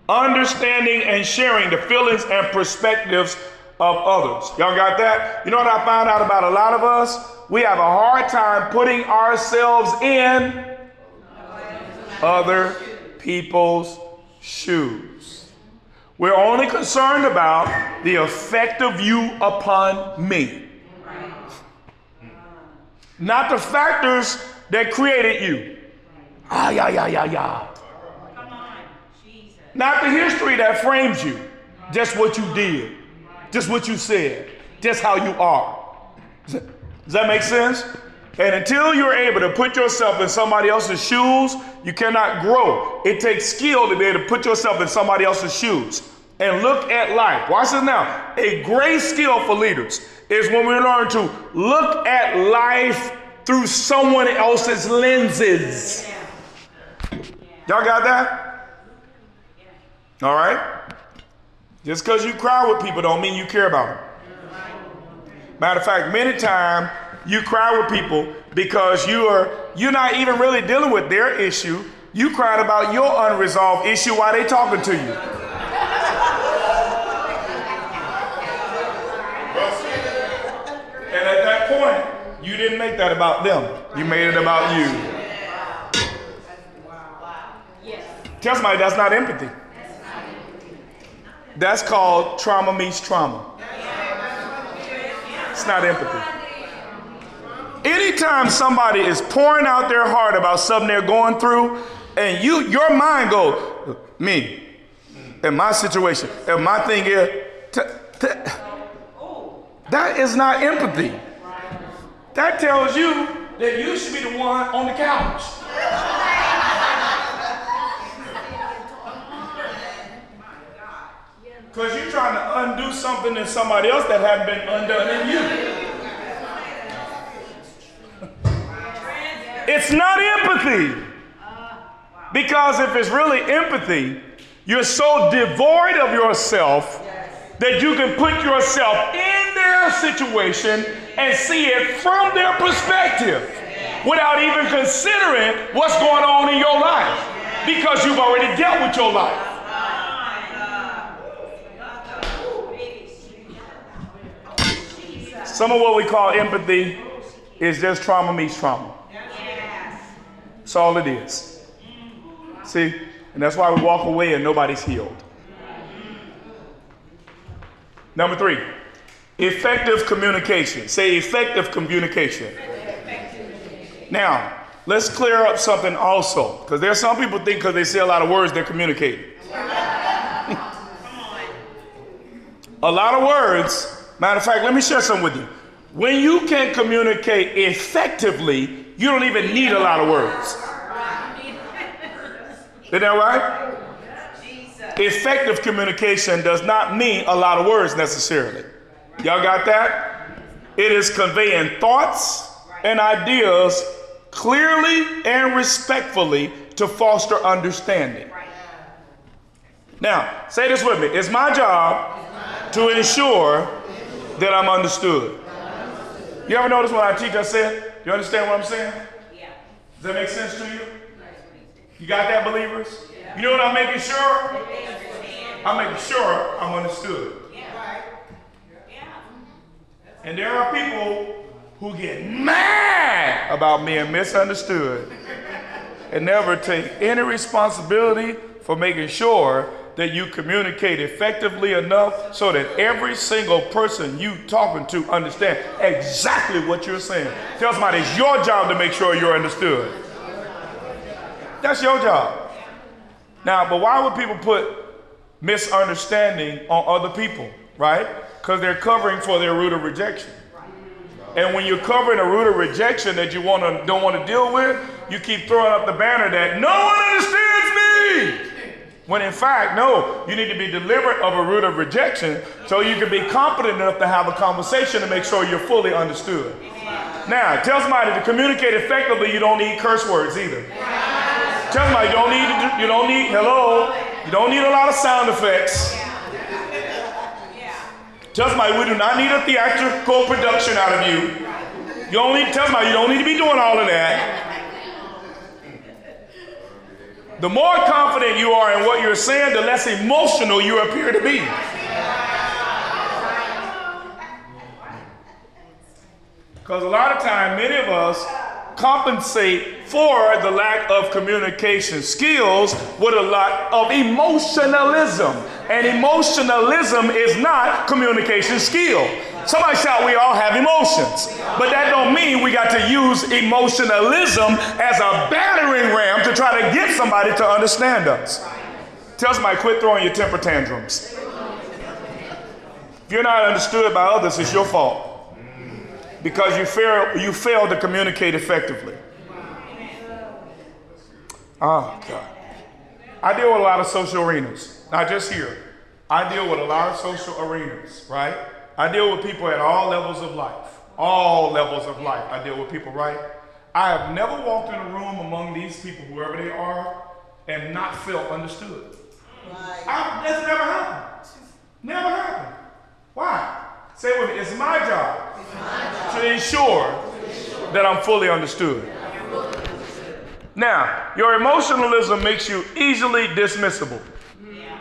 Understanding and sharing the feelings and perspectives of others. Y'all got that? You know what I found out about a lot of us? We have a hard time putting ourselves in other people's shoes. We're only concerned about the effect of you upon me, not the factors that created you. Ah, yeah, yeah, yeah, yeah. Not the history that frames you, just what you did, just what you said, just how you are. Does that make sense? And until you're able to put yourself in somebody else's shoes, you cannot grow. It takes skill to be able to put yourself in somebody else's shoes and look at life. Watch this now. A great skill for leaders is when we learn to look at life through someone else's lenses. Y'all got that? All right? Just because you cry with people don't mean you care about them. Matter of fact, many times you cry with people because you are you're not even really dealing with their issue. You cried about your unresolved issue while they talking to you. And at that point, you didn't make that about them. You made it about you. Tell somebody that's not empathy. That's called trauma meets trauma. It's not empathy. Anytime somebody is pouring out their heart about something they're going through, and you, your mind goes, me, and my situation, and my thing is, t- t- that is not empathy. That tells you that you should be the one on the couch. Because you're trying to undo something in somebody else that hadn't been undone in you. It's not empathy. Because if it's really empathy, you're so devoid of yourself that you can put yourself in their situation and see it from their perspective without even considering what's going on in your life because you've already dealt with your life. Some of what we call empathy is just trauma meets trauma. That's all it is. See? And that's why we walk away and nobody's healed. Number three, effective communication. Say effective communication. Now, let's clear up something also, because there's some people think because they say a lot of words, they're communicating. a lot of words. Matter of fact, let me share something with you. When you can communicate effectively, you don't even need a lot of words. Isn't that right? Effective communication does not mean a lot of words necessarily. Y'all got that? It is conveying thoughts and ideas clearly and respectfully to foster understanding. Now, say this with me. It's my job to ensure that I'm understood. You ever notice what I teach I said? You understand what I'm saying? Yeah. Does that make sense to you? You got that, believers? Yeah. You know what I'm making sure? I'm making sure I'm understood. Yeah. And there are people who get mad about being misunderstood and never take any responsibility for making sure that you communicate effectively enough so that every single person you talking to understand exactly what you're saying. Tell somebody it's your job to make sure you're understood. That's your job. Now, but why would people put misunderstanding on other people, right? Because they're covering for their root of rejection. And when you're covering a root of rejection that you want to don't want to deal with, you keep throwing up the banner that no one understands me. When in fact, no, you need to be delivered of a root of rejection so you can be competent enough to have a conversation to make sure you're fully understood. Now, tell somebody to communicate effectively, you don't need curse words either. Tell somebody you don't need you don't need hello, you don't need a lot of sound effects. Tell somebody we do not need a theatrical production out of you. You need tell somebody you don't need to be doing all of that. The more confident you are in what you're saying, the less emotional you appear to be. Because a lot of time, many of us compensate for the lack of communication skills with a lot of emotionalism. And emotionalism is not communication skill. Somebody shout, we all have emotions. But that don't mean we got to use emotionalism as a battering ram to try to get somebody to understand us. Tell somebody, quit throwing your temper tantrums. If you're not understood by others, it's your fault because you fail, you fail to communicate effectively. Oh, God. I deal with a lot of social arenas, not just here. I deal with a lot of social arenas, right? I deal with people at all levels of life. All levels of life. I deal with people, right? I have never walked in a room among these people, whoever they are, and not felt understood. Right. I, that's never happened. Never happened. Why? Say with me, it's my job, it's my job. To, ensure to ensure that I'm fully understood. Now, your emotionalism makes you easily dismissible. Yeah.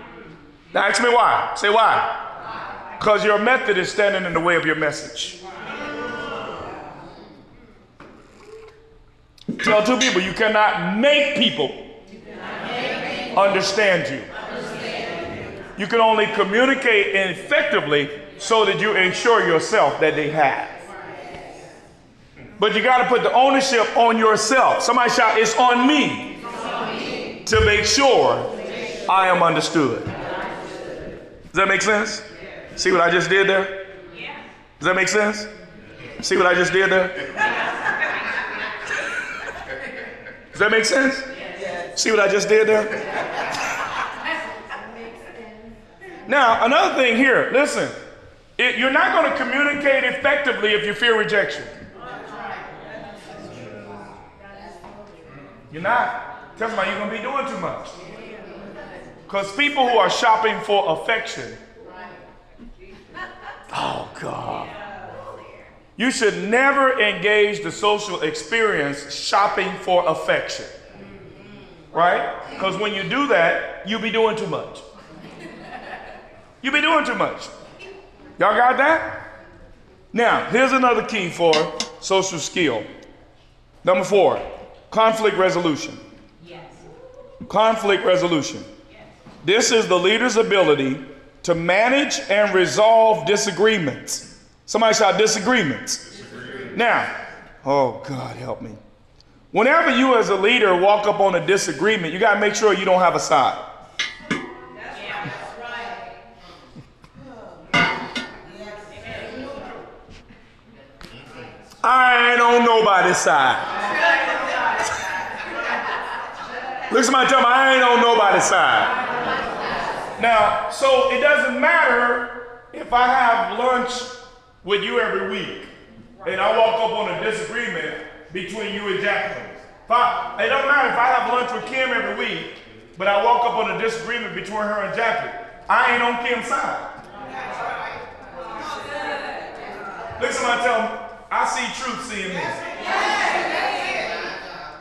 Now, ask me why. Say why. Because your method is standing in the way of your message. Tell two people you cannot make people, understand you. You can only communicate effectively so that you ensure yourself that they have. But you got to put the ownership on yourself. Somebody shout, It's on me, to make sure I am understood. Does that make sense? See what I just did there? Yeah. Does that make sense? See what I just did there? Does that make sense? See what I just did there? Now, another thing here, listen. It, you're not going to communicate effectively if you fear rejection. You're not. Tell somebody you're going to be doing too much. Because people who are shopping for affection, oh God. You should never engage the social experience shopping for affection. Right? Because when you do that, you'll be doing too much. You'll be doing too much. Y'all got that? Now, here's another key for social skill. Number four, conflict resolution. Yes. Conflict resolution. Yes. This is the leader's ability to manage and resolve disagreements. Somebody shout disagreements. Now, oh God, help me. Whenever you as a leader walk up on a disagreement, you got to make sure you don't have a side. I ain't on nobody's side. Look at somebody tell me I ain't on nobody's side. Now, so it doesn't matter if I have lunch with you every week and I walk up on a disagreement between you and Jacqueline. I, it doesn't matter if I have lunch with Kim every week, but I walk up on a disagreement between her and Jacqueline. I ain't on Kim's side. Look at somebody tell me, I see truth seeing me.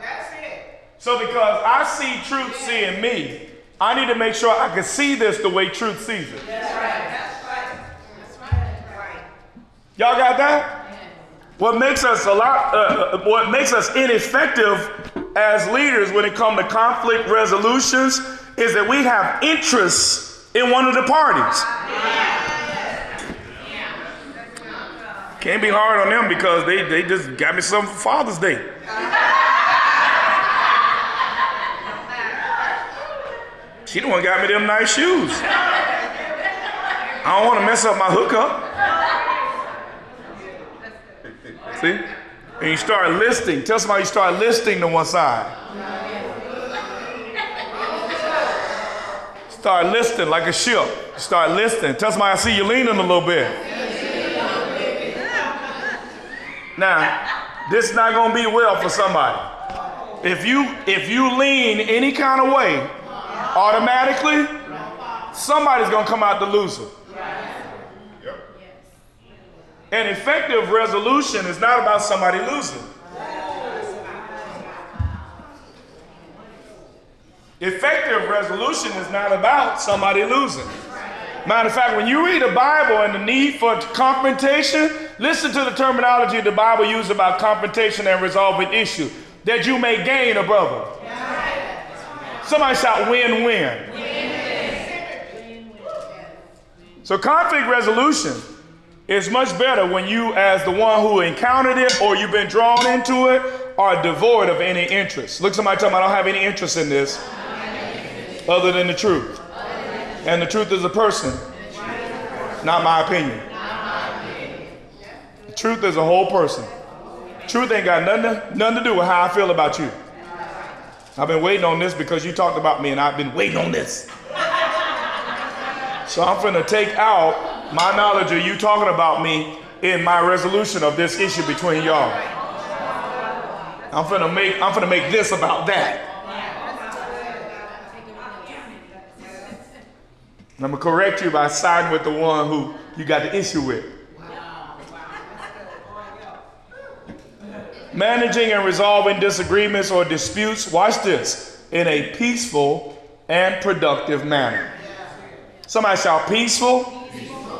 That's it. So because I see truth seeing me, I need to make sure I can see this the way truth sees it. That's right. That's right. That's right. Y'all got that? What makes us a lot, uh, uh, what makes us ineffective as leaders when it comes to conflict resolutions is that we have interests in one of the parties. Can't be hard on them because they, they just got me something for Father's Day. She the one got me them nice shoes. I don't want to mess up my hookup. See? And you start listing. Tell somebody you start listing to one side. Start listing like a ship. Start listing. Tell somebody I see you leaning a little bit. Now, this is not to be well for somebody. If you if you lean any kind of way, automatically somebody's going to come out the loser. An effective resolution is not about somebody losing. Effective resolution is not about somebody losing. Matter of fact, when you read the Bible and the need for confrontation, listen to the terminology the Bible uses about confrontation and resolving issue. That you may gain a brother. Somebody shout win win. So conflict resolution is much better when you, as the one who encountered it or you've been drawn into it, are devoid of any interest. Look, somebody tell me I don't have any interest in this other than the truth. And the truth is a person, not my opinion. The truth is a whole person. Truth ain't got nothing to, nothing to do with how I feel about you. I've been waiting on this because you talked about me and I've been waiting on this. So I'm going to take out my knowledge of you talking about me in my resolution of this issue between y'all. I'm going to make I'm going to make this about that. And I'm going to correct you by siding with the one who you got the issue with. Managing and resolving disagreements or disputes, watch this, in a peaceful and productive manner. Somebody shout peaceful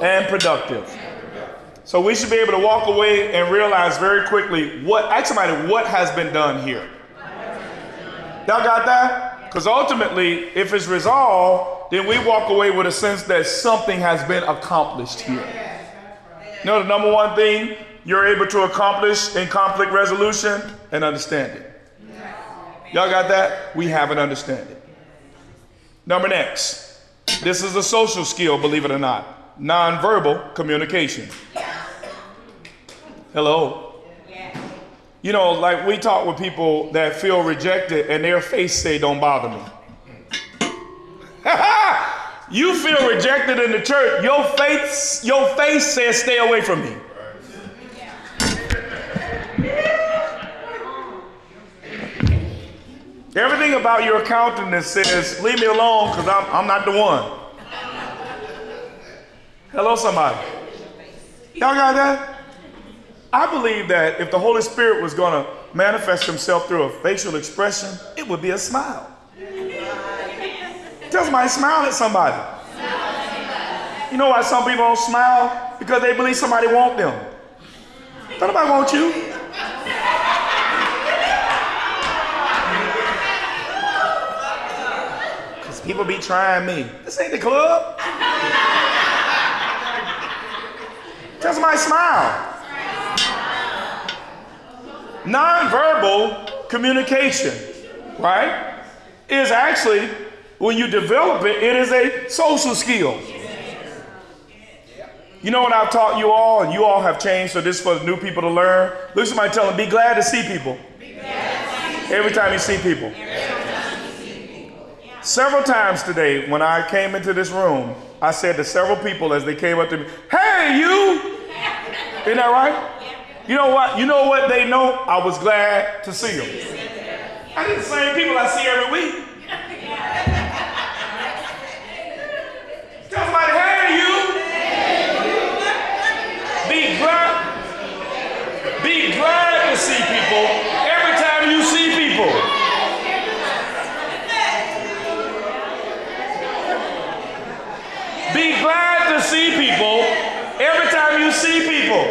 and productive. So we should be able to walk away and realize very quickly what, ask somebody, what has been done here. Y'all got that? Because ultimately, if it's resolved, then we walk away with a sense that something has been accomplished here. You know, the number one thing you're able to accomplish in conflict resolution and understanding. Y'all got that? We have an understanding. Number next. This is a social skill, believe it or not. Nonverbal communication. Hello. You know, like we talk with people that feel rejected and their face say, don't bother me. you feel rejected in the church, your face, your face says, stay away from me. Everything about your countenance says, leave me alone because I'm, I'm not the one. Hello, somebody. Y'all got that? I believe that if the Holy Spirit was going to manifest himself through a facial expression, it would be a smile. Tell somebody, smile at somebody. You know why some people don't smile? Because they believe somebody want them. Don't nobody want you. People be trying me. This ain't the club. Tell somebody smile. Nonverbal communication, right, is actually, when you develop it, it is a social skill. You know what I've taught you all, and you all have changed, so this is for new people to learn. Look somebody tell them, be glad to see people. Every time you see people. Several times today, when I came into this room, I said to several people as they came up to me, Hey, you! Isn't that right? You know what? You know what they know? I was glad to see them. I need the same people I see every week. Somebody, hey, you! Be glad, be glad to see people every time you see people. Be glad to see people every time you see people.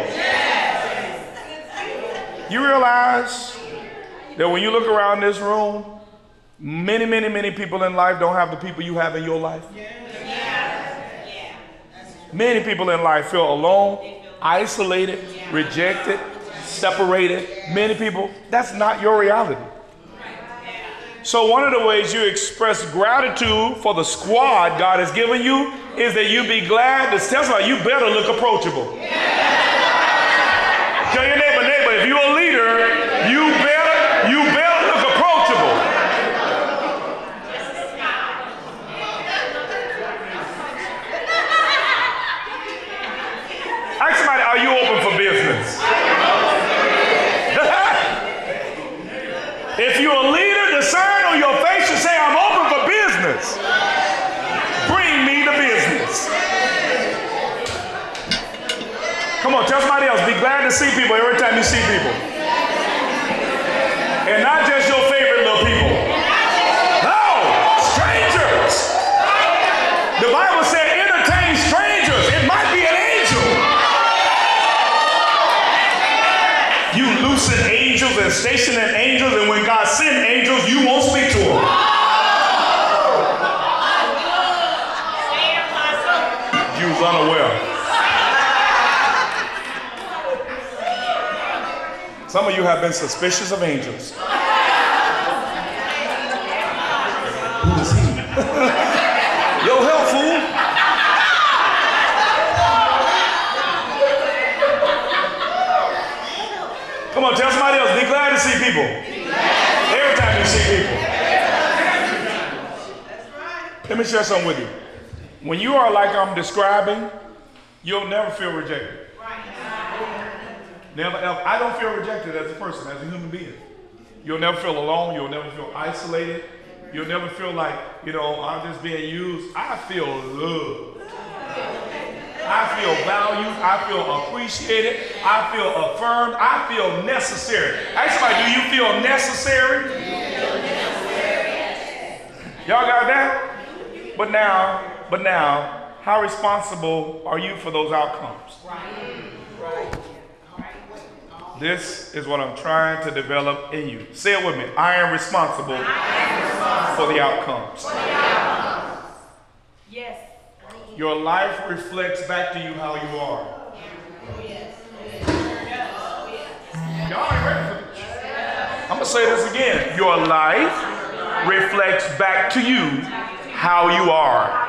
You realize that when you look around this room, many, many, many people in life don't have the people you have in your life. Many people in life feel alone, isolated, rejected, separated. Many people, that's not your reality. So, one of the ways you express gratitude for the squad God has given you is that you be glad to somebody you better look approachable. Tell your neighbor, neighbor, if you're a leader, you better, you better look approachable. Ask somebody, are you open for business? if you're a leader, the sign on your face should say, I'm open for business. Bring me the business. Come on, tell somebody else. Be glad to see people every time you see people. Some of you have been suspicious of angels. Who is he? Yo, help, fool. Come on, tell somebody else. Be glad to see people. Every time you see people. Let me share something with you. When you are like I'm describing, you'll never feel rejected. I don't feel rejected as a person, as a human being. You'll never feel alone. You'll never feel isolated. You'll never feel like, you know, I'm just being used. I feel loved. I feel valued. I feel appreciated. I feel affirmed. I feel necessary. Ask somebody, do you feel necessary? Y'all got that? But now, but now, how responsible are you for those outcomes? This is what I'm trying to develop in you. Say it with me. I am responsible, for the outcomes. Yes. Your life reflects back to you how you are. Yes. Yes. Y'all ain't ready for this. I'm gonna say this again. Your life reflects back to you how you are.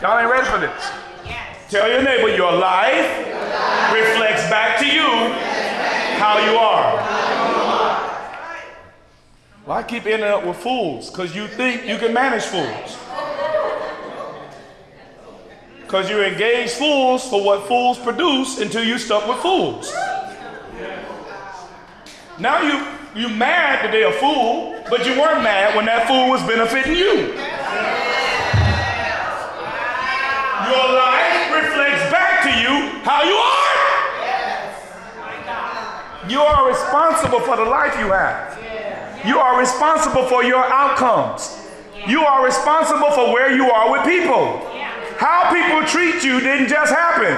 Y'all ain't ready for this. Tell your neighbor your life reflects back to you how you are. Well, I keep ending up with fools because you think you can manage fools. Because you engage fools for what fools produce until you stuck with fools. Now you you mad that they're a fool, but you weren't mad when that fool was benefiting you. Your life to you how you are. You are responsible for the life you have. You are responsible for your outcomes. You are responsible for where you are with people. How people treat you didn't just happen.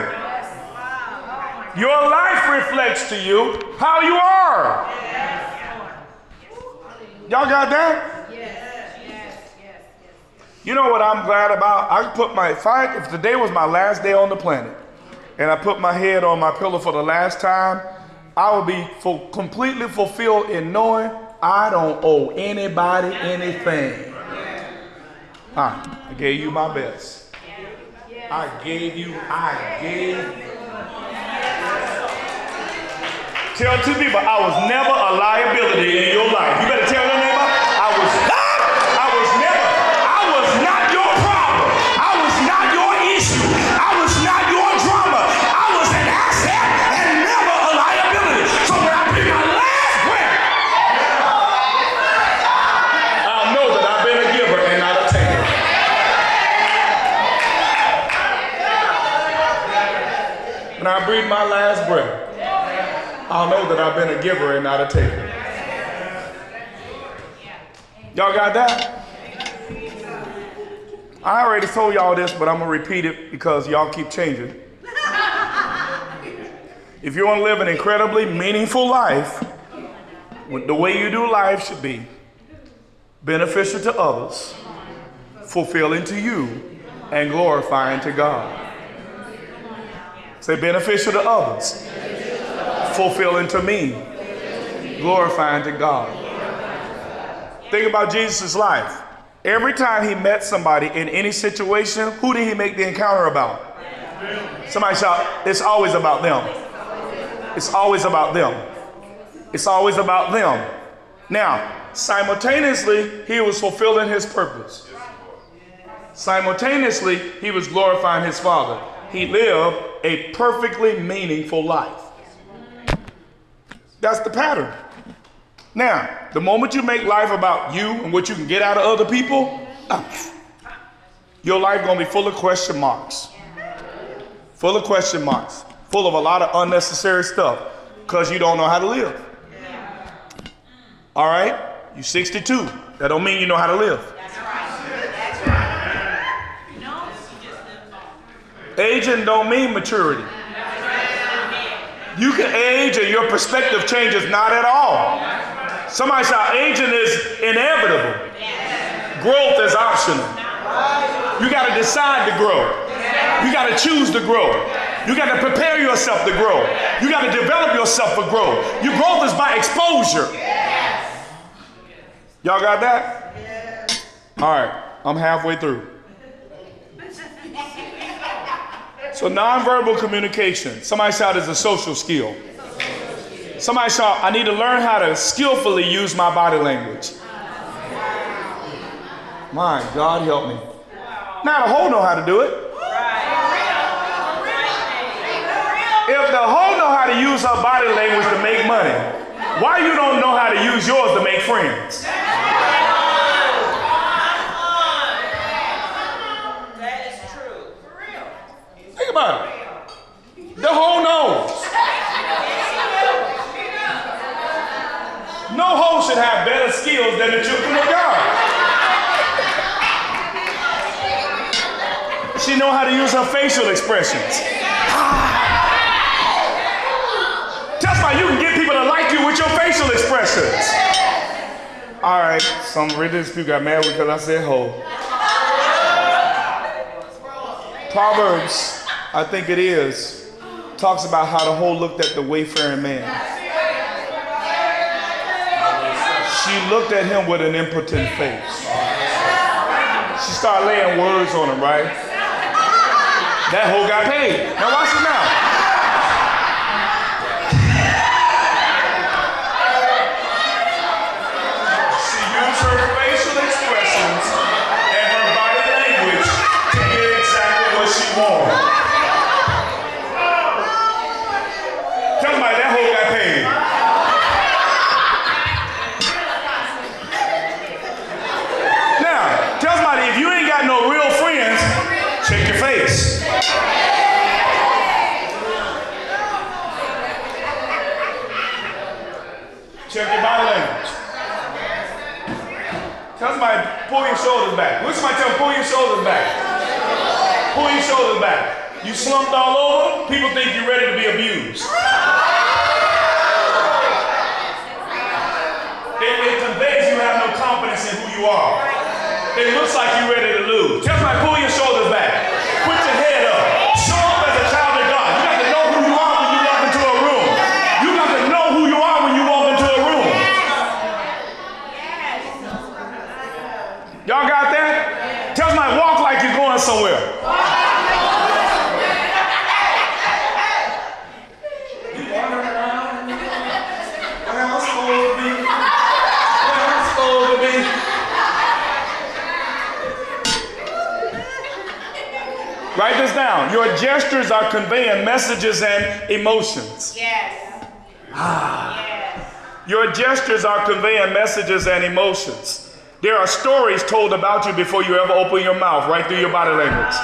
Your life reflects to you how you are. Y'all got that? You know what I'm glad about? I put my if, if today was my last day on the planet, and I put my head on my pillow for the last time, I will be full, completely fulfilled in knowing I don't owe anybody anything. I gave you my best. I gave you, I gave. Tell two people, I was never a liability in your life. You better I've been a giver and not a taker. Y'all got that? I already told y'all this, but I'm gonna repeat it because y'all keep changing. If you want to live an incredibly meaningful life, the way you do life should be beneficial to others, fulfilling to you, and glorifying to God. Say beneficial to others, fulfilling to me, glorifying to God. Think about Jesus' life. Every time he met somebody in any situation, who did he make the encounter about? Somebody shout, it's always about them. It's always about them. It's always about them. Now, simultaneously, he was fulfilling his purpose. Simultaneously, he was glorifying his Father. He lived a perfectly meaningful life. That's the pattern. Now, the moment you make life about you and what you can get out of other people, ah, your life gonna be full of question marks. Full of question marks. Full of a lot of unnecessary stuff because you don't know how to live. All right? You 62. That don't mean you know how to live. Aging don't mean maturity. You can age and your perspective changes not at all. Somebody shout, aging is inevitable. Growth is optional. You got to decide to grow. You got to choose to grow. You got to prepare yourself to grow. You got to develop yourself for growth. Your growth is by exposure. Y'all got that? All right, I'm halfway through. So nonverbal communication. Somebody shout is a social skill. Somebody shout, I need to learn how to skillfully use my body language. My God help me. Now the whole know how to do it. If the whole know how to use her body language to make money, why you don't know how to use yours to make friends? That is true. For real. Think about it. The whole knows. No hoe should have better skills than the children of God. She know how to use her facial expressions. Just like you can get people to like you with your facial expressions. All right, some religious people got mad because I said hoe. Proverbs, I think it is, talks about how the whole looked at the wayfaring man. She looked at him with an impotent face. She started laying words on him, right? That hoe got paid. Now watch it now. She used her facial expressions and her body language to get exactly what she wanted. Tell somebody that hoe got paid. Now, tell somebody if you ain't got no real friends, check your face. Check your body language. Tell somebody, pull your shoulders back. Look somebody tell them, pull your shoulders back. Pull your shoulders back. You slumped all over, people think you're ready to be abused. It, it conveys you have no confidence in who you are. It looks like you're ready to lose. Tell somebody, pull your shoulders back. Put your head up. Show up as a child of God. You got to know who you are when you walk into a room. You got to know who you are when you walk into a room. Y'all got that? Tell somebody, walk like you're going somewhere. You wandering around. Where I'm supposed to be. Where I'm supposed to be. Write this down. Your gestures are messages and emotions. Yes. Yes. Your gestures are conveying messages and emotions. There are stories told about you before you ever open your mouth, right through your body language.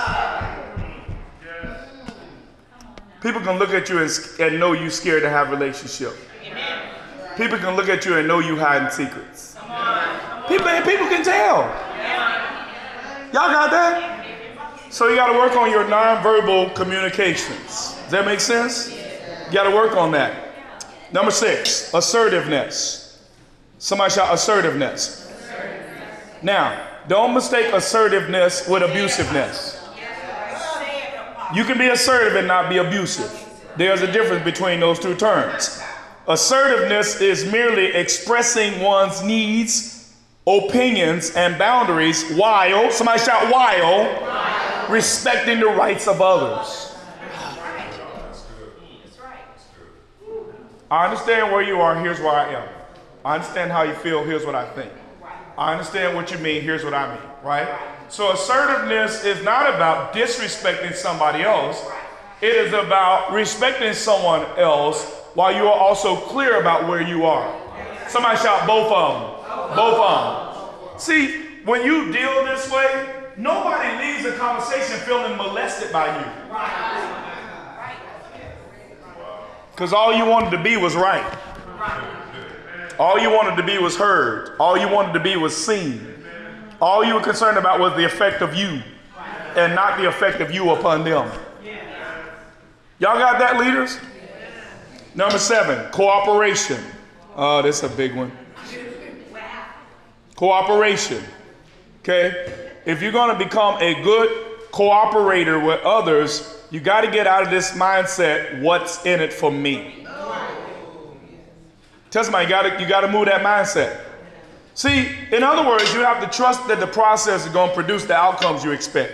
People can look at you and, and know you're scared to have a relationship. People can look at you and know you hiding secrets. Come People, people can tell. Y'all got that? So you got to work on your nonverbal communications. Does that make sense? You got to work on that. Number six, assertiveness. Somebody shout assertiveness. Now, don't mistake assertiveness with abusiveness. You can be assertive and not be abusive. There's a difference between those two terms. Assertiveness is merely expressing one's needs, opinions, and boundaries while, somebody shout while, respecting the rights of others. I understand where you are, here's where I am. I understand how you feel, here's what I think. I understand what you mean, here's what I mean, right? So assertiveness is not about disrespecting somebody else. It is about respecting someone else while you are also clear about where you are. Somebody shout both of them. Both of them. See, when you deal this way, nobody leaves a conversation feeling molested by you. Because all you wanted to be was right. All you wanted to be was heard. All you wanted to be was seen. All you were concerned about was the effect of you and not the effect of you upon them. Y'all got that, leaders? Number seven, cooperation. Oh, this is a big one. Cooperation. Okay? If you're going to become a good cooperator with others, you got to get out of this mindset what's in it for me. Tell somebody, you got to you to move that mindset. See, in other words, you have to trust that the process is going to produce the outcomes you expect.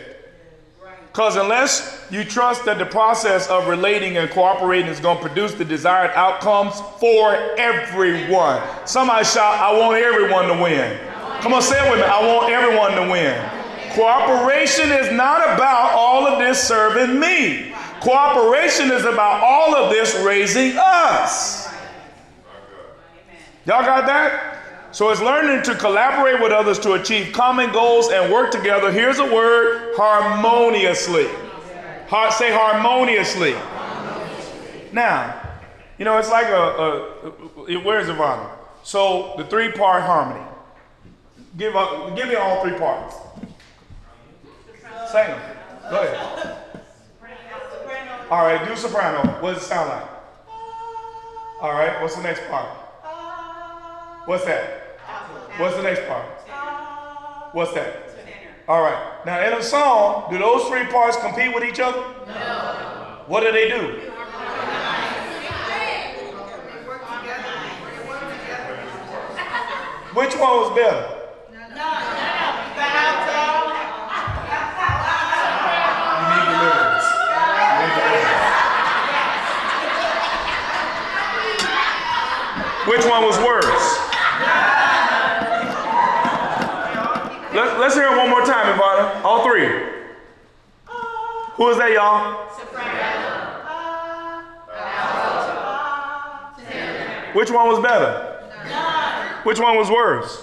Because unless you trust that the process of relating and cooperating is going to produce the desired outcomes for everyone. Somebody shout, I want everyone to win. Come on, say it with me. I want everyone to win. Cooperation is not about all of this serving me. Cooperation is about all of this raising us. Y'all got that? So it's learning to collaborate with others to achieve common goals and work together. Here's a word harmoniously. Har- say harmoniously. Now, you know, it's like a, a, a where's Ivana? So the three part harmony. Give, up, give me all three parts. Sing them. Go ahead. All right, do soprano. What does it sound like? All right, what's the next part? What's that? What's the next part? What's that? All right. Now, in a song, do those three parts compete with each other? No. What do they do? Which one was better? You Which one was worse? Let, let's hear it one more time, Ivana. All three. Who is that, y'all? Which one was better? Which one was worse?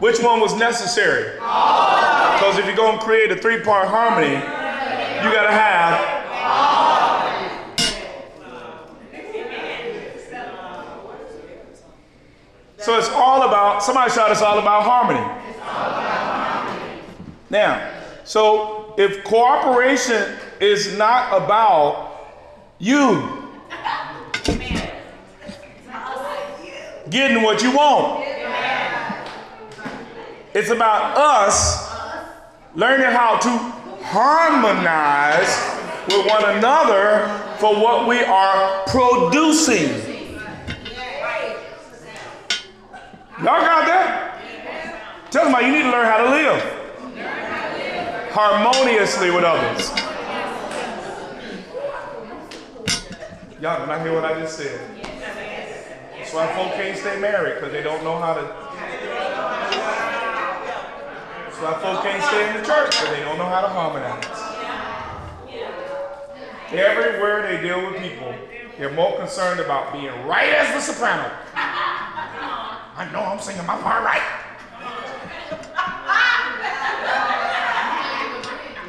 Which one was necessary? Because if you're going to create a three part harmony, you got to have. So it's all about, somebody shout, it's all about harmony. Now, so if cooperation is not about you getting what you want, it's about us learning how to harmonize with one another for what we are producing. Y'all got that? Tell them somebody you need to learn how to live harmoniously with others. Y'all did not hear what I just said. That's why folk can't stay married because they don't know how to. That's why folk can't stay in the church because they don't know how to harmonize. Everywhere they deal with people, they're more concerned about being right as the soprano. I know I'm singing my part right.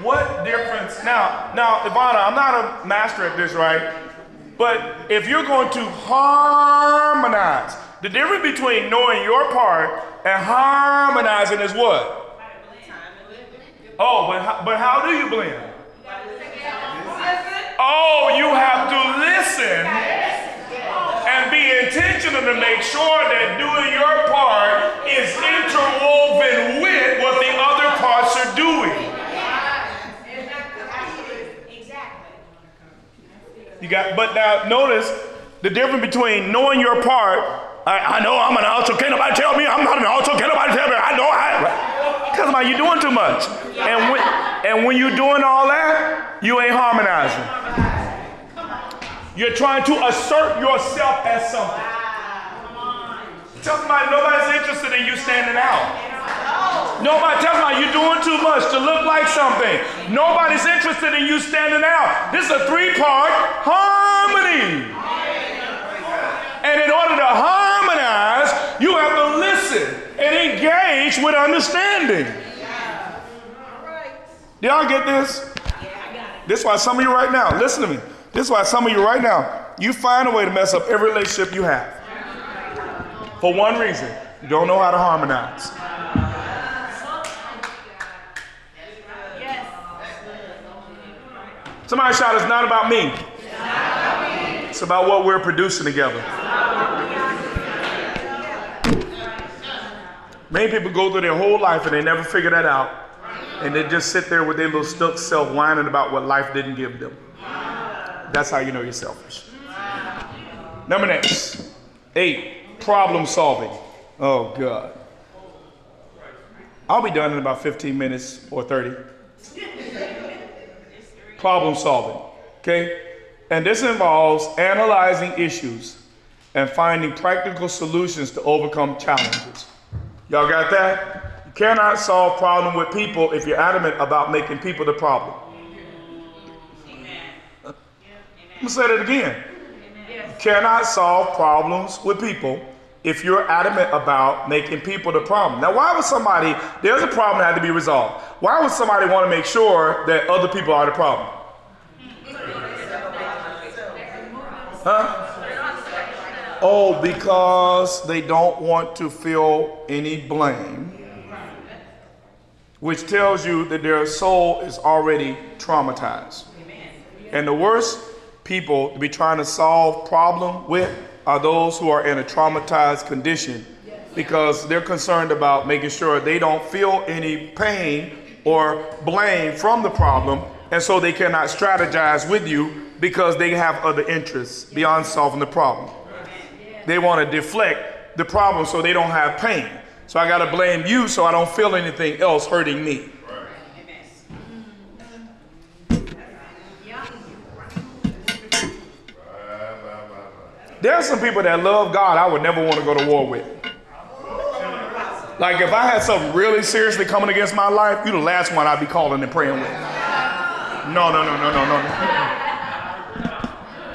What difference? Now, now, Ivana, I'm not a master at this, right? But if you're going to harmonize, the difference between knowing your part and harmonizing is what? Oh, but how, but how do you blend? Oh, you have to listen and be intentional to make sure that doing your part is interwoven with what the other parts are doing. You got, but now notice the difference between knowing your part. I, I know I'm an alto. Can't nobody tell me I'm not an alto. Can't nobody tell me I know I. Because about you doing too much, and when and when you're doing all that, you ain't harmonizing. You're trying to assert yourself as something. Tell somebody nobody's interested in you standing out. Nobody tell somebody you're doing too much to look like something. Nobody's interested in you standing out. This is a three-part harmony. And in order to harmonize, you have to listen and engage with understanding. Do y'all get this? This is why some of you right now, listen to me. This is why some of you right now, you find a way to mess up every relationship you have. For one reason, you don't know how to harmonize. Somebody shout, it's not about me. It's about what we're producing together. Many people go through their whole life and they never figure that out. And they just sit there with their little stuck self whining about what life didn't give them. That's how you know you're selfish. Number next, eight, problem solving. Oh, God. I'll be done in about 15 minutes or 30. problem solving, okay? And this involves analyzing issues and finding practical solutions to overcome challenges. Y'all got that? You cannot solve problem with people if you're adamant about making people the problem. Gonna say that again. You cannot solve problems with people if you're adamant about making people the problem. Now, why would somebody, there's a problem that had to be resolved. Why would somebody want to make sure that other people are the problem? Huh? Oh, because they don't want to feel any blame, which tells you that their soul is already traumatized. And the worst people to be trying to solve problem with are those who are in a traumatized condition because they're concerned about making sure they don't feel any pain or blame from the problem and so they cannot strategize with you because they have other interests beyond solving the problem. They want to deflect the problem so they don't have pain. So I got to blame you so I don't feel anything else hurting me. There are some people that love God I would never want to go to war with. Like if I had something really seriously coming against my life, you're the last one I'd be calling and praying with. No, no, no, no, no, no.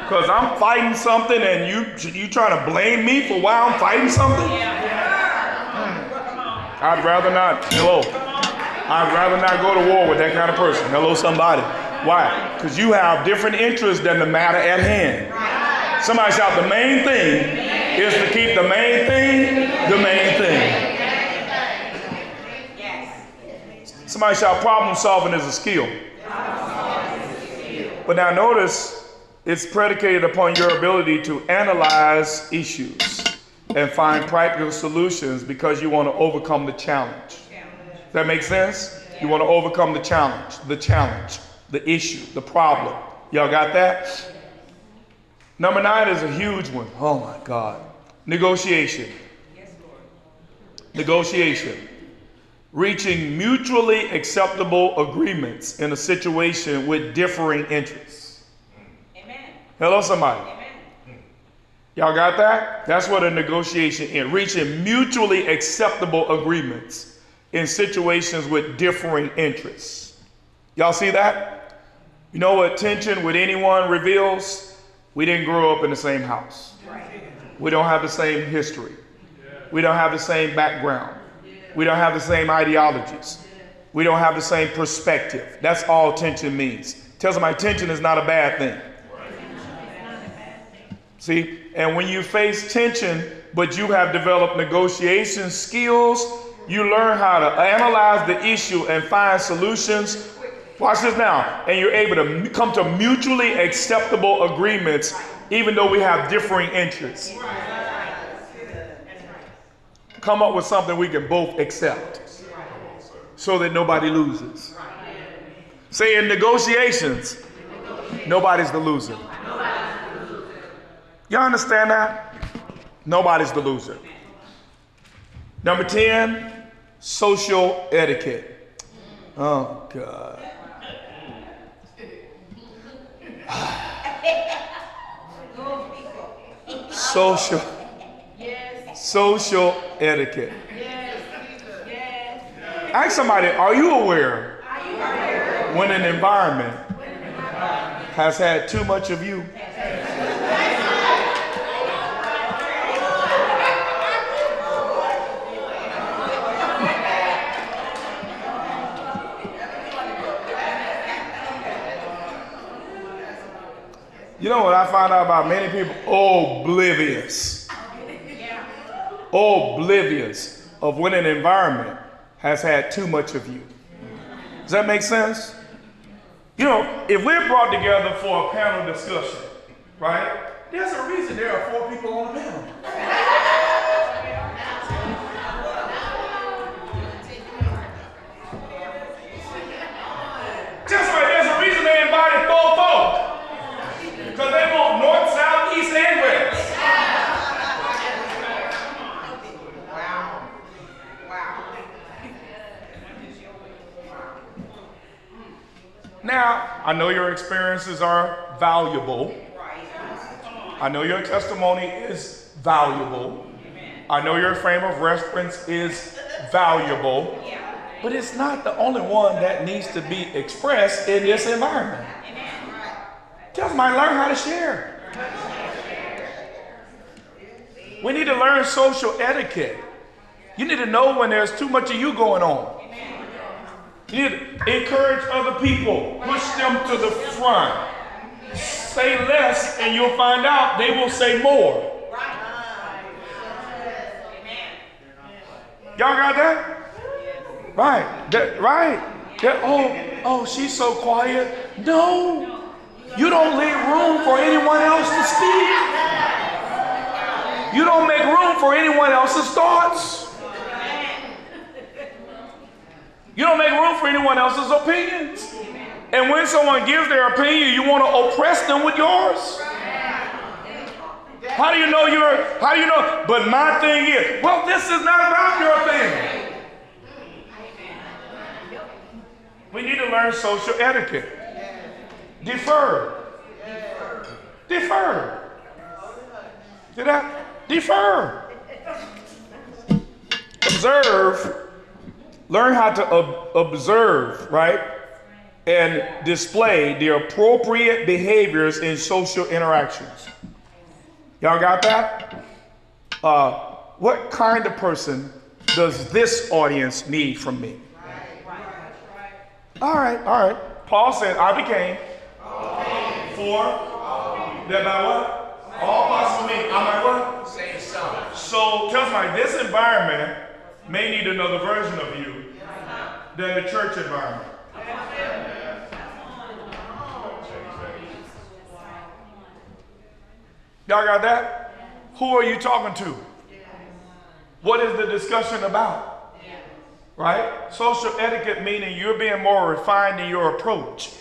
Because I'm fighting something and you you trying to blame me for why I'm fighting something? I'd rather not. Hello. I'd rather not go to war with that kind of person. Hello, somebody. Why? Because you have different interests than the matter at hand. Somebody shout, the main thing is to keep the main thing the main thing. Somebody shout, problem solving is a skill. But now notice it's predicated upon your ability to analyze issues and find practical solutions because you want to overcome the challenge. Does that make sense? You want to overcome the challenge, the challenge, the issue, the problem. Y'all got that? Number nine is a huge one. Oh my God. Negotiation. Yes, Lord. Negotiation. Reaching mutually acceptable agreements in a situation with differing interests. Amen. Hello, somebody. Amen. Y'all got that? That's what a negotiation is. Reaching mutually acceptable agreements in situations with differing interests. Y'all see that? You know what tension with anyone reveals? We didn't grow up in the same house. We don't have the same history. We don't have the same background. We don't have the same ideologies. We don't have the same perspective. That's all tension means. Tell somebody tension is not a bad thing. See, and when you face tension, but you have developed negotiation skills, you learn how to analyze the issue and find solutions. Watch this now. And you're able to come to mutually acceptable agreements, even though we have differing interests. Come up with something we can both accept so that nobody loses. Say in negotiations, nobody's the loser. Y'all understand that? Nobody's the loser. Number 10, social etiquette. Oh, God. social, social etiquette. Ask somebody, are you aware when an environment has had too much of you? You know what I find out about many people? Oblivious. Oblivious of when an environment has had too much of you. Does that make sense? You know, if we're brought together for a panel discussion, right? There's a reason there are four people on the panel. Just right, there's a reason they invited four folk. Because they want north, south, east, and west. Now, I know your experiences are valuable. I know your testimony is valuable. I know your frame of reference is valuable. But it's not the only one that needs to be expressed in this environment. Just might learn how to share. We need to learn social etiquette. You need to know when there's too much of you going on. You need to encourage other people, push them to the front. Say less, and you'll find out they will say more. Y'all got that? Right. That, right. That, oh, oh, she's so quiet. No. You don't leave room for anyone else to speak. You don't make room for anyone else's thoughts. You don't make room for anyone else's opinions. And when someone gives their opinion, you want to oppress them with yours. How do you know you're, how do you know? But my thing is, well, this is not about your thing. We need to learn social etiquette. Defer. Defer. See that? Defer. Observe. Learn how to ob- observe, right? And display the appropriate behaviors in social interactions. Y'all got that? Uh, what kind of person does this audience need from me? All right, all right. Paul said, I became for that by what? All possible means. I might what? So somebody this environment may need another version of you than the church environment. Y'all got that? Who are you talking to? What is the discussion about? Right? Social etiquette meaning you're being more refined in your approach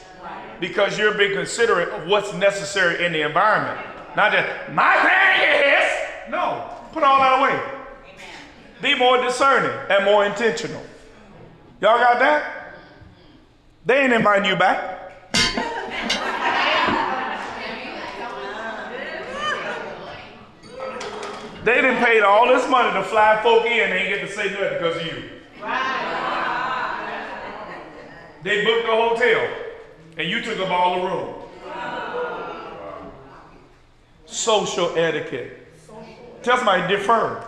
because you're being considerate of what's necessary in the environment. Not just, my thing is. No, put all that away. Be more discerning and more intentional. Y'all got that? They ain't inviting you back. They didn't pay all this money to fly folk in, they ain't get to say nothing because of you. They booked the hotel, and you took up all the room. Social etiquette. Tell somebody defer.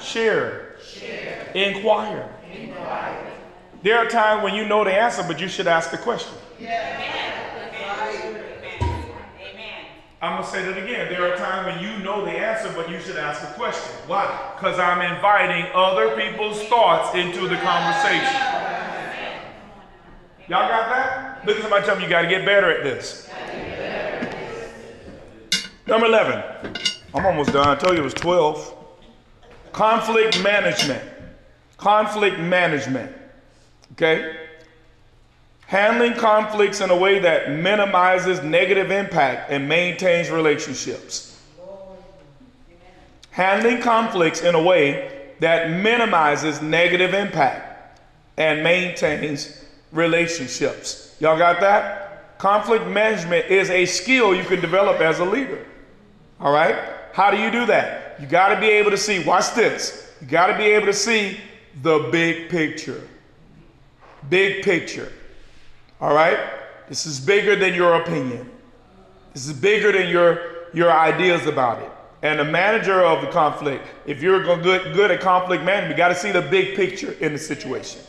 Share. Share. Inquire. There are times when you know the answer, but you should ask the question. Amen. I'm gonna say that again. There are times when you know the answer, but you should ask a question. Why? Because I'm inviting other people's thoughts into the conversation. Y'all got that? Look at somebody tell me you got to get better at this. Number 11. I'm almost done. I told you it was 12. Conflict management. Conflict management. Okay? Handling conflicts in a way that minimizes negative impact and maintains relationships. Handling conflicts in a way that minimizes negative impact and maintains relationships. Y'all got that? Conflict management is a skill you can develop as a leader. All right? How do you do that? You got to be able to see, watch this. You got to be able to see the big picture. Big picture. All right? This is bigger than your opinion. This is bigger than your, your ideas about it. And the manager of the conflict, if you're good, good at conflict management, you got to see the big picture in the situation.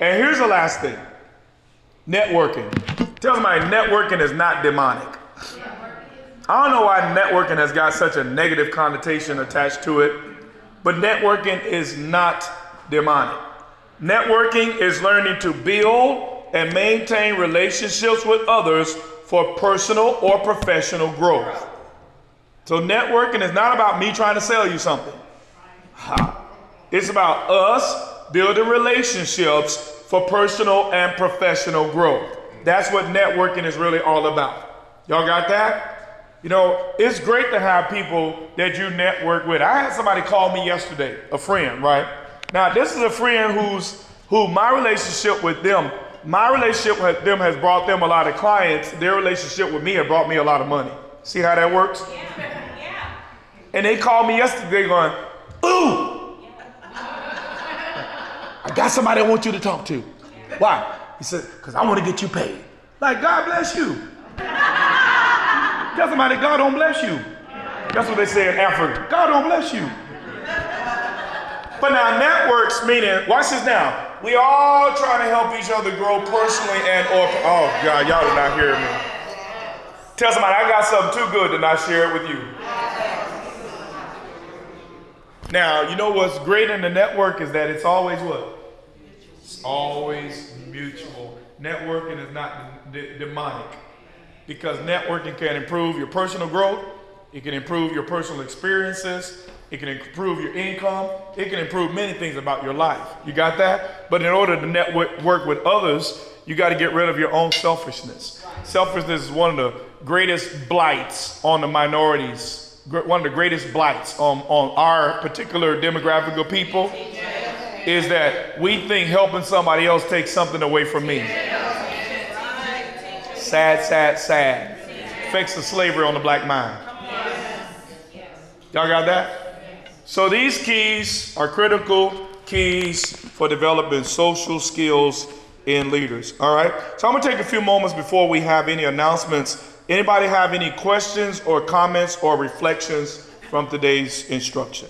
And here's the last thing networking. Tell somebody networking is not demonic. I don't know why networking has got such a negative connotation attached to it, but networking is not demonic. Networking is learning to build and maintain relationships with others for personal or professional growth. So networking is not about me trying to sell you something. It's about us building relationships for personal and professional growth. That's what networking is really all about. Y'all got that? You know, it's great to have people that you network with. I had somebody call me yesterday, a friend, right? Now, this is a friend who's who my relationship with them, my relationship with them has brought them a lot of clients. Their relationship with me has brought me a lot of money. See how that works? Yeah. Yeah. And they called me yesterday going, Ooh, I got somebody I want you to talk to. Why? He said, Because I want to get you paid. Like, God bless you. Tell somebody, God don't bless you. That's what they say in Africa. God don't bless you. But now networks meaning, watch this now. We all trying to help each other grow personally and or oh God, y'all did not hear me. Tell somebody I got something too good to not share it with you. Now, you know what's great in the network is that it's always what? It's always mutual. Networking is not de- demonic because networking can improve your personal growth, it can improve your personal experiences, it can improve your income, it can improve many things about your life. You got that? But in order to network work with others, you got to get rid of your own selfishness. Selfishness is one of the greatest blights on the minorities, one of the greatest blights on, on our particular demographic of people is that we think helping somebody else takes something away from me. Sad, sad, sad. Fix the slavery on the black mind. Y'all got that? So these keys are critical keys for developing social skills in leaders. All right. So I'm gonna take a few moments before we have any announcements. Anybody have any questions or comments or reflections from today's instruction?